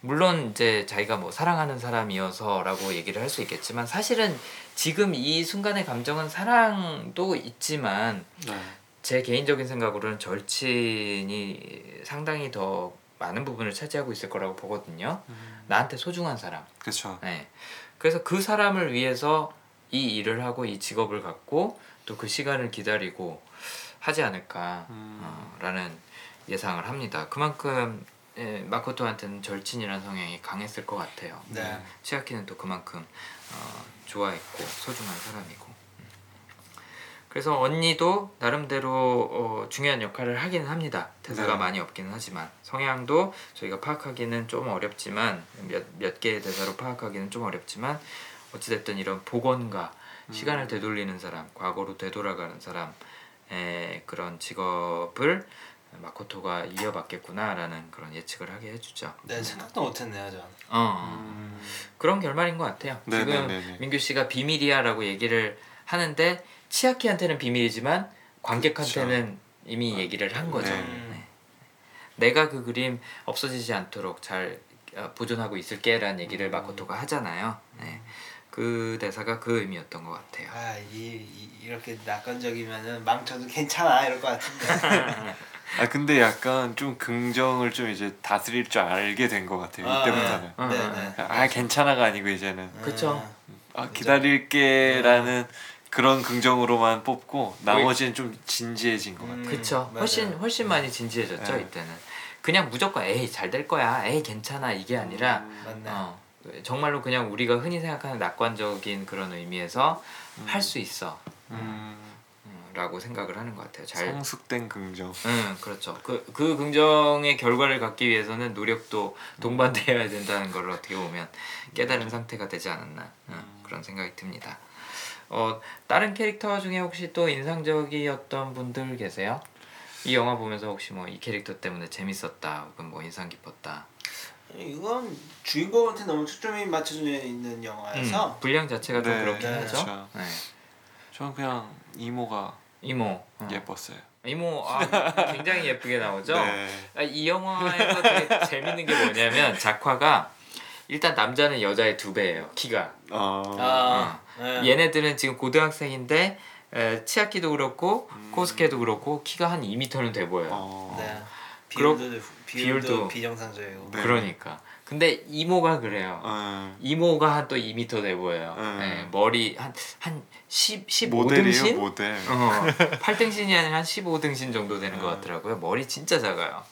물론 이제 자기가 뭐 사랑하는 사람이어서라고 얘기를 할 수 있겠지만 사실은 지금 이 순간의 감정은 사랑도 있지만 네. 제 개인적인 생각으로는 절친이 상당히 더 많은 부분을 차지하고 있을 거라고 보거든요. 음. 나한테 소중한 사람. 그렇죠. 네. 그래서 그 사람을 위해서 이 일을 하고 이 직업을 갖고 또 그 시간을 기다리고 하지 않을까라는 음. 예상을 합니다. 그만큼 예, 마코토한테는 절친이라는 성향이 강했을 것 같아요. 네. 치아키는 또 그만큼 어, 좋아했고 소중한 사람이고. 음. 그래서 언니도 나름대로 어, 중요한 역할을 하기는 합니다. 대사가 네. 많이 없기는 하지만 성향도 저희가 파악하기는 좀 어렵지만 몇, 몇 개의 대사로 파악하기는 좀 어렵지만 어찌됐든 이런 복원가 시간을 되돌리는 사람, 과거로 되돌아가는 사람의 그런 직업을 마코토가 이어받겠구나라는 그런 예측을 하게 해주죠. 네 생각도 못했네요 전. 어, 음. 그런 결말인 것 같아요. 네, 지금 네, 네, 네. 민규 씨가 비밀이야라고 얘기를 하는데 치아키한테는 비밀이지만 관객한테는 이미 얘기를 한 거죠. 네. 네. 내가 그 그림 없어지지 않도록 잘 어, 보존하고 있을게라는 얘기를 마코토가 하잖아요. 네. 그 대사가 그 의미였던 것 같아요. 아이 이, 이 렇게 낙관적이면은 망쳐도 괜찮아 이럴 것 같은데. 아 근데 약간 좀 긍정을 좀 이제 다스릴 줄 알게 된 것 같아요. 아, 이때부터는. 어, 네, 어, 네. 아 괜찮아가 아니고 이제는 그쵸. 아 기다릴게라는 그런 긍정으로만 뽑고 나머지는 좀 진지해진 것 같아요. 음, 그쵸. 맞아요. 훨씬 훨씬 많이 진지해졌죠 네. 이때는. 그냥 무조건 에이 잘 될 거야, 에이 괜찮아 이게 아니라 음. 어, 정말로 그냥 우리가 흔히 생각하는 낙관적인 그런 의미에서 할수 있어. 음, 음, 라고 생각을 하는 것 같아요. 잘. 성숙된 긍정. 응, 그렇죠. 그, 그 긍정의 결과를 갖기 위해서는 노력도 동반되어야 된다는 걸 어떻게 보면 깨달은 상태가 되지 않았나 응, 그런 생각이 듭니다. 어, 다른 캐릭터 중에 혹시 또 인상적이었던 분들 계세요? 이 영화 보면서 혹시 뭐 이 캐릭터 때문에 재밌었다 혹은 뭐 인상 깊었다. 이건 주인공한테 너무 초점이 맞춰져 있는 영화여서 음, 분량 자체가 좀 네, 그렇긴 네, 하죠. 그렇죠. 네. 저는 그냥 이모가 이모. 어. 예뻤어요. 이모 아, 굉장히 예쁘게 나오죠. 네. 아, 이 영화에서 되게 재밌는 게 뭐냐면 작화가 일단 남자는 여자의 두 배예요 키가. 어. 아, 네. 얘네들은 지금 고등학생인데 에, 치아키도 그렇고 코스케도 그렇고 키가 한 2m는 돼 보여요. 어. 네. 그러- 비율도 비율도 비율도 비정상적이고. 네. 그러니까 근데 이모가 그래요. 어. 이모가 한 또 2m 돼 보여요. 음. 네, 머리 한한 10, 모델이에요 15등신? 모델. 어, 8등신이 아니라 한 15등신 정도 되는 것 음. 같더라고요. 머리 진짜 작아요.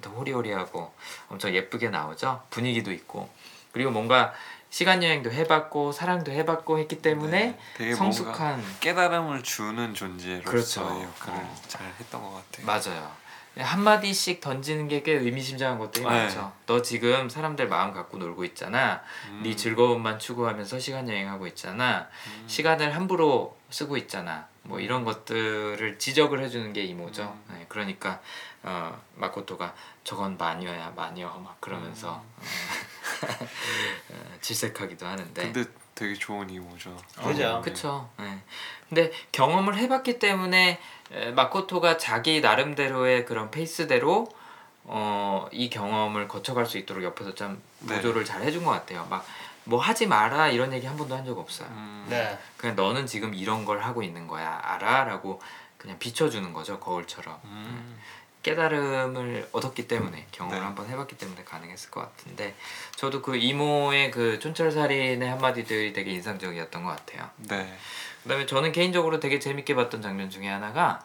또 호리호리하고 엄청 예쁘게 나오죠. 분위기도 있고 그리고 뭔가 시간 여행도 해봤고 사랑도 해봤고 했기 때문에 네, 성숙한 깨달음을 주는 존재로서 그렇죠. 역할을 어. 잘 했던 것 같아요. 맞아요. 한 마디씩 던지는 게 꽤 의미심장한 것들이 네. 많죠. 너 지금 사람들 마음 갖고 놀고 있잖아. 음. 네 즐거움만 추구하면서 시간 여행하고 있잖아. 음. 시간을 함부로 쓰고 있잖아. 뭐 이런 것들을 지적을 해주는 게 이모죠. 음. 네, 그러니까 어, 마코토가 저건 마녀야 마녀 막 그러면서 어, 질색하기도 하는데. 음. 근데 되게 좋은 이모죠. 그죠. 어, 그쵸. 네. 근데 경험을 해봤기 때문에 에, 마코토가 자기 나름대로의 그런 페이스대로 어, 이 경험을 거쳐갈 수 있도록 옆에서 좀 네. 보조를 잘 해준 것 같아요. 막 뭐 하지 마라 이런 얘기 한 번도 한 적 없어요. 음. 네. 그냥 너는 지금 이런 걸 하고 있는 거야 알아라고 그냥 비춰주는 거죠 거울처럼 음. 깨달음을 얻었기 때문에 경험을 네. 한번 해봤기 때문에 가능했을 것 같은데 저도 그 이모의 그 촌철살인의 한마디들이 되게 인상적이었던 것 같아요. 네. 그다음에 저는 개인적으로 되게 재밌게 봤던 장면 중에 하나가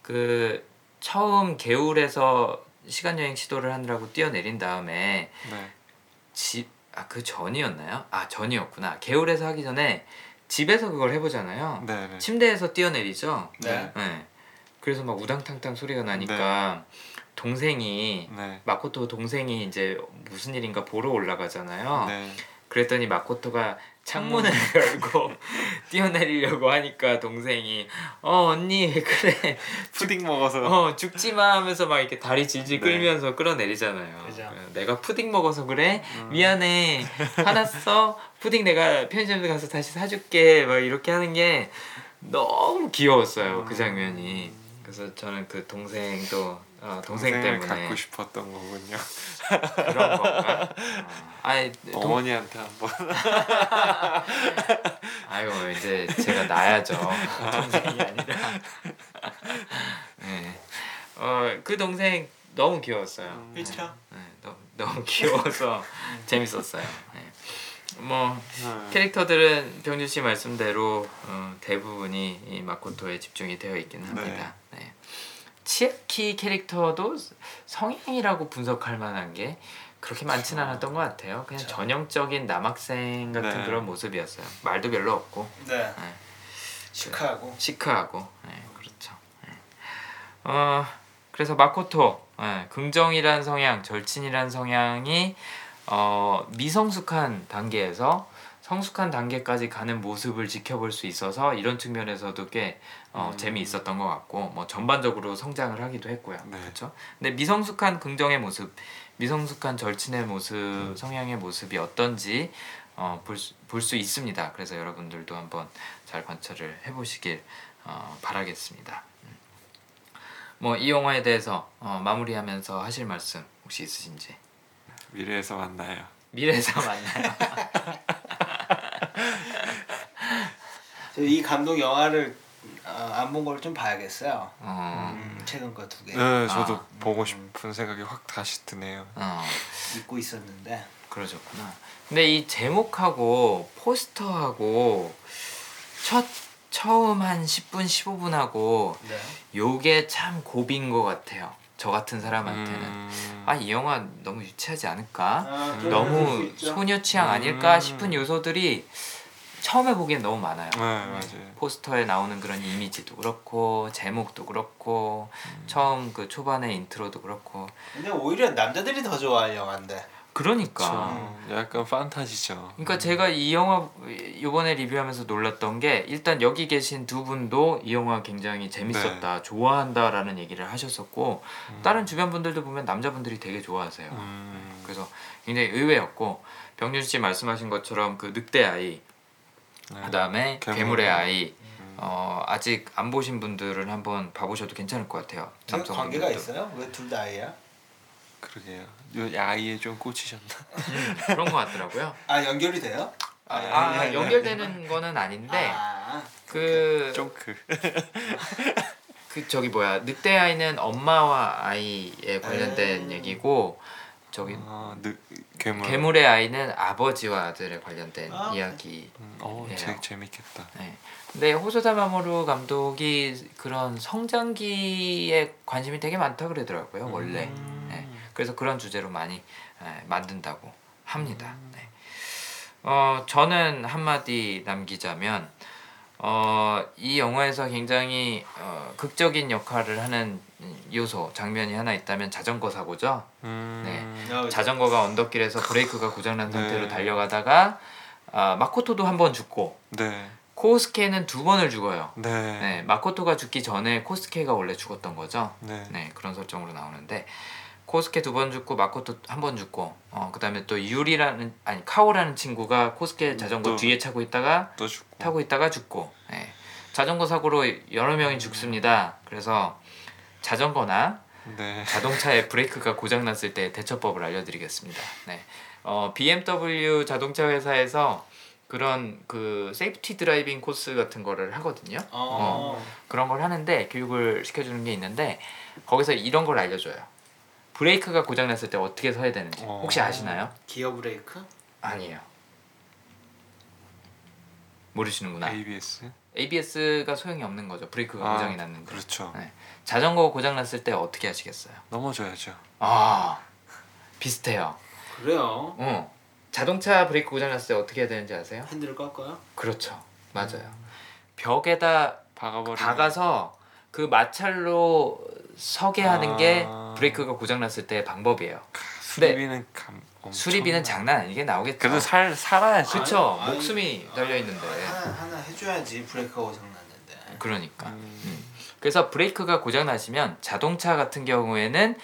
그 처음 개울에서 시간 여행 시도를 하느라고 뛰어내린 다음에 네. 집아그 전이었나요? 아 전이었구나. 개울에서 하기 전에 집에서 그걸 해보잖아요. 네. 네. 침대에서 뛰어내리죠. 네. 네. 그래서 막 우당탕탕 소리가 나니까 동생이 네. 마코토 동생이 이제 무슨 일인가 보러 올라가잖아요. 네. 그랬더니 마코토가 창문을 열고 뛰어내리려고 하니까 동생이 어 언니 그래 푸딩 먹어서 어 죽지 마 하면서 막 이렇게 다리 질질 네. 끌면서 끌어내리잖아요. 그죠. 어, 내가 푸딩 먹어서 그래 음. 미안해 화났어 푸딩 내가 편의점에 가서 다시 사줄게 막 이렇게 하는 게 너무 귀여웠어요 그 장면이. 그래서 저는 그 동생도 어, 동생 동생을 때문에 갖고 싶었던 거군요. 그런 건가? 어. 아니 동, 어머니한테 한번. 아이고 이제 제가 나야죠 동생이 아니라 네. 어그 동생 너무 귀여웠어요 그렇죠. 네, 너무, 너무 귀여워서 재밌었어요 네. 뭐 네. 캐릭터들은 병준 씨 말씀대로 어, 대부분이 이 마코토에 집중이 되어 있기는 합니다 네. 치아키 캐릭터도 성향이라고 분석할 만한 게 그렇게 많지는 않았던 것 같아요 그냥 그쵸. 전형적인 남학생 같은 네. 그런 모습이었어요 말도 별로 없고 네. 네. 시크하고. 시크하고 네, 그렇죠. 네. 어 그래서 마코토 네, 긍정이란 성향, 절친이란 성향이 어, 미성숙한 단계에서 성숙한 단계까지 가는 모습을 지켜볼 수 있어서 이런 측면에서도 꽤 어, 음. 재미있었던 것 같고 뭐 전반적으로 성장을 하기도 했고요. 네. 그렇죠. 근데 미성숙한 긍정의 모습, 미성숙한 절친의 모습, 음. 성향의 모습이 어떤지 어, 볼수 있습니다. 그래서 여러분들도 한번 잘 관찰을 해보시길 어, 바라겠습니다. 뭐이 영화에 대해서 어, 마무리하면서 하실 말씀 혹시 있으신지 미래에서 만나요. 미래에서 만나요. 저이 감독 영화를 어, 안 본 걸 좀 봐야겠어요. 어, 음, 최근 거 두 개. 네, 저도 아. 보고 싶은 생각이 확 다시 드네요. 어, 잊고 있었는데. 그러셨구나. 근데 이 제목하고 포스터하고 첫 처음 한 10분 15분하고 네. 요게 참 고비인 것 같아요. 저 같은 사람한테는 음. 아이 영화 너무 유치하지 않을까? 아, 너무. 소녀 취향 아닐까 음. 싶은 요소들이 처음에 보기엔 너무 많아요. 네, 맞아요. 포스터에 나오는 그런 이미지도 그렇고 제목도 그렇고 처음 그 초반의 인트로도 그렇고 근데 오히려 남자들이 더 좋아할 영화인데. 그러니까 음, 약간 판타지죠. 그러니까 제가 이 영화 이번에 리뷰하면서 놀랐던 게 일단 여기 계신 두 분도 이 영화 굉장히 재밌었다 좋아한다라는 얘기를 하셨었고 음. 다른 주변 분들도 보면 남자분들이 되게 좋아하세요. 음. 그래서 굉장히 의외였고 병준 씨 말씀하신 것처럼 그 늑대 아이 네. 그다음에 괴물. 괴물의 아이 음. 어, 아직 안 보신 분들은 한번 봐보셔도 괜찮을 것 같아요. 그 관계가. 있어요? 왜 둘 다 아이야? 그러게요. 요 아이에 좀 꽂히셨나? 그런 것 같더라고요. 아 연결이 돼요? 아, 아, 아니, 연결되는 거는 아닌데 아, 그, 쫑크. 그 저기 뭐야 늑대 아이는 엄마와 아이에 관련된 음. 얘기고 저기 아, 느, 괴물. 괴물의 아이는 아버지와 아들에 관련된 아, 네. 이야기. 음, 어, 예. 되게 재밌겠다. 네. 근데 호소다 마모루 감독이 그런 성장기에 관심이 되게 많다 그러더라고요 원래. 음. 네. 그래서 그런 주제로 많이 예, 만든다고 합니다. 네. 어 저는 한마디 남기자면 어, 이 영화에서 굉장히 어, 극적인 역할을 하는 요소 장면이 하나 있다면 자전거 사고죠. 음. 네. 야, 자전거가 언덕길에서 브레이크가 고장난 네. 상태로 달려가다가 아, 마코토도 한 번 죽고 네. 코스케는 두 번을 죽어요. 네. 네, 마코토가 죽기 전에 코스케가 원래 죽었던 거죠. 네. 네, 그런 설정으로 나오는데 코스케 두 번 죽고 마코토 한 번 죽고 어 그다음에 또 유리라는 아니 카오라는 친구가 코스케 자전거 또- 뒤에 차고 있다가 또 죽고. 타고 있다가 죽고 예. 자전거 사고로 여러 명이 죽습니다. 그래서 자전거나 네. 자동차의 브레이크가 고장 났을 때 대처법을 알려드리겠습니다. 네, 어, BMW 자동차 회사에서 그런 그 safety driving 코스 같은 거를 하거든요. 어. 그런 걸 하는데 교육을 시켜주는 게 있는데 거기서 이런 걸 알려줘요. 브레이크가 고장 났을 때 어떻게 서야 되는지 어. 혹시 아시나요? 기어 브레이크? 아니에요. 모르시는구나. ABS. ABS가 소용이 없는 거죠. 브레이크가 아, 고장이 났는데. 그렇죠. 네. 자전거 고장 났을 때 어떻게 하시겠어요? 넘어져야죠. 아 비슷해요. 그래요. 어. 자동차 브레이크 고장 났을 때 어떻게 해야 되는지 아세요? 핸들을 꺾어요? 그렇죠. 맞아요. 벽에다 박아버리면. 박아서 그 마찰로 서게 하는 게 아. 브레이크가 고장 났을 때의 방법이에요. 수리비는 감. 엄청 수리비는 나- 장난 아니게 나오겠죠. 그래도 살 살아야지. 그쵸. 아니, 목숨이 달려 있는데. 하나 하나 해줘야지 브레이크가 고장 났는데. 그러니까. 음. 음. 그래서 브레이크가 고장 나시면 자동차 같은 경우에는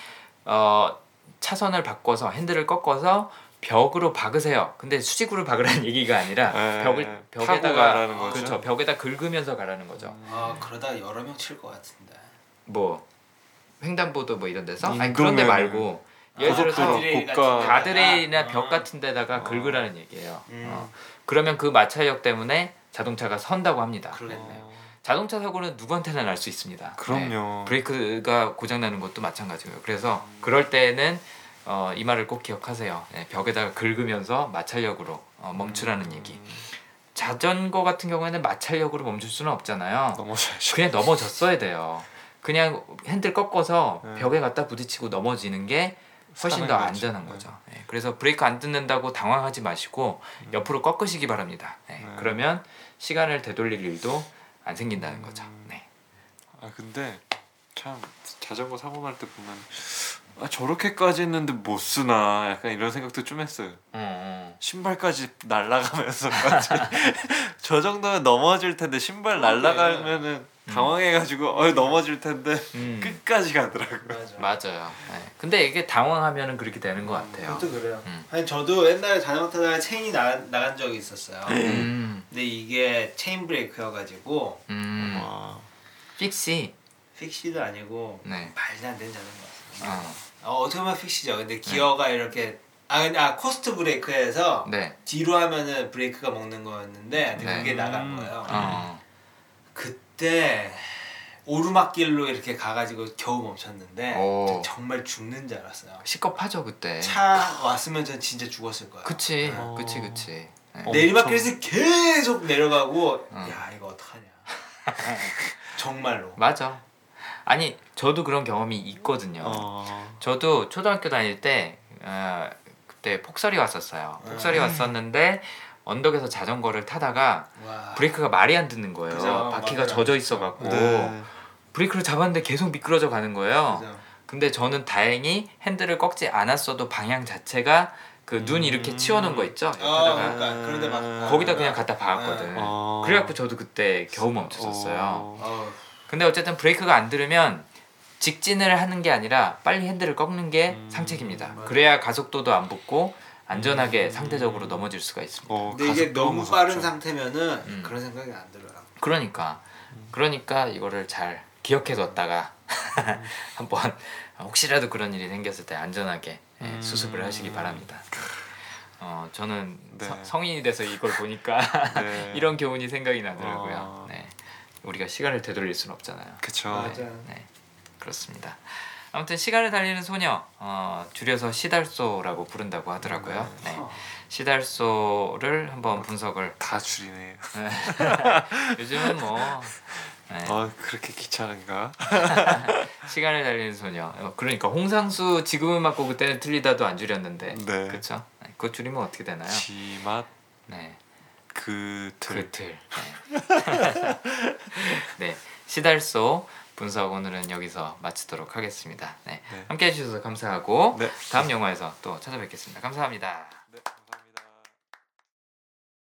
어, 차선을 바꿔서 핸들을 꺾어서 벽으로 박으세요. 근데 수직으로 박으라는 얘기가 아니라 네, 벽을 타고 벽에다가. 그렇죠. 벽에다 긁으면서 가라는 거죠. 아 그러다 여러 명 칠 것 같은데. 뭐 횡단보도 뭐 이런 데서 아니 그런 데 말고 예를 들어서 가드레일이나 아, 벽 같은 데다가 어. 긁으라는 얘기예요. 음. 어. 그러면 그 마찰력 때문에 자동차가 선다고 합니다. 그러겠네요. 어, 자동차 사고는 누구한테나 날 수 있습니다. 네. 그럼요. 브레이크가 고장 나는 것도 마찬가지고요. 그래서 그럴 때는 어, 이 말을 꼭 기억하세요. 네, 벽에다가 긁으면서 마찰력으로 어, 멈추라는 음. 얘기. 자전거 같은 경우에는 마찰력으로 멈출 수는 없잖아요. 넘어져야죠. 그냥 넘어졌어야 돼요. 그냥 핸들 꺾어서 네. 벽에 갖다 부딪히고 넘어지는 게 훨씬 더. 안전한 네. 거죠. 네, 그래서 브레이크 안 뜯는다고 당황하지 마시고 옆으로 꺾으시기 바랍니다. 네, 네. 그러면 시간을 되돌릴 일도 안 생긴다는 거죠. 네. 아 근데 참 자전거 사고 날 때 보면 아 저렇게까지 했는데 못 쓰나 약간 이런 생각도 좀 했어요. 어, 어. 신발까지 날라가면서까지 저 정도면 넘어질 텐데 신발 날라가면은 당황해가지고 어 넘어질 텐데 음. 끝까지 가더라고. 맞아. 맞아요. 네. 근데 이게 당황하면은 그렇게 되는 것 같아요. 그것도 그래요. 음. 아니 저도 옛날에 자전거 타다가 체인이 나, 나간 적이 있었어요. 음, 근데 이게 체인 브레이크여가지고 음, 와. fixie. fixie도 아니고 네. 말도 안 되는 자전거였어요. 어, 어, 어떻게 보면 fixie죠. 근데 기어가 이렇게 아 근데 아 coaster 브레이크에서 네. 뒤로 하면은 브레이크가 먹는 거였는데 네. 그게 나간 음. 거예요. 어, 그때 오르막길로 이렇게 가가지고 겨우 멈췄는데 오. 정말 죽는 줄 알았어요. 식겁하죠 그때. 차 왔으면 전 진짜 죽었을 거예요. 그치, 어. 그치, 그치. 네. 어. 내리막길에서 계속 내려가고 어. 야 이거 어떡하냐. 정말로. 맞아. 아니 저도 그런 경험이 있거든요. 어. 저도 초등학교 다닐 때 어, 그때 폭설이 왔었어요. 폭설이 음. 왔었는데 언덕에서 자전거를 타다가 와. 브레이크가 말이 안 듣는 거예요. 그죠, 바퀴가. 젖어 있어 갖고 네. 브레이크를 잡았는데 계속 미끄러져 가는 거예요. 그죠. 근데 저는 다행히 핸들을 꺾지 않았어도 방향 자체가 그눈 이렇게 음. 치워놓은 거 있죠. 아, 옆에다가 그러니까 그런데 막 거기다 그냥 갖다 박았거든. 어. 그래갖고 저도 그때 겨우 멈췄었어요. 어. 어, 근데 어쨌든 브레이크가 안 들으면 직진을 하는 게 아니라 빨리 핸들을 꺾는 게 음, 상책입니다. 맞아요. 그래야 가속도도 안 붙고 안전하게 음. 상대적으로 넘어질 수가 있습니다. 어, 근데 이게 너무 무섭죠. 빠른 상태면은 음. 그런 생각이 안 들어요. 그러니까 그러니까 이거를 잘 기억해뒀다가 한번 혹시라도 그런 일이 생겼을 때 안전하게 예, 음. 수습을 하시기 바랍니다. 어 저는 네. 서- 성인이 돼서 이걸 보니까 네. 이런 교훈이 생각이 나더라고요. 어. 네. 우리가 시간을 되돌릴 수는 없잖아요. 맞아요. 네, 그렇습니다. 아무튼 시간을 달리는 소녀 어, 줄여서 시달소라고 부른다고 하더라고요. 네. 시달소를 한번 분석을 다 줄이네요. 요즘은 뭐 네. 어 그렇게 귀찮은가? 시간을 달리는 소녀. 어, 그러니까 홍상수 지금 음악고 그때는 틀리다도 안 줄였는데. 네. 그렇죠. 네. 그거 줄이면 어떻게 되나요? 지맛 네. 그틀 그틀. 네. 네. 시달소 분석 오늘은 여기서 마치도록 하겠습니다. 네. 네. 함께 해주셔서 감사하고 네. 다음 영화에서 또 찾아뵙겠습니다. 감사합니다.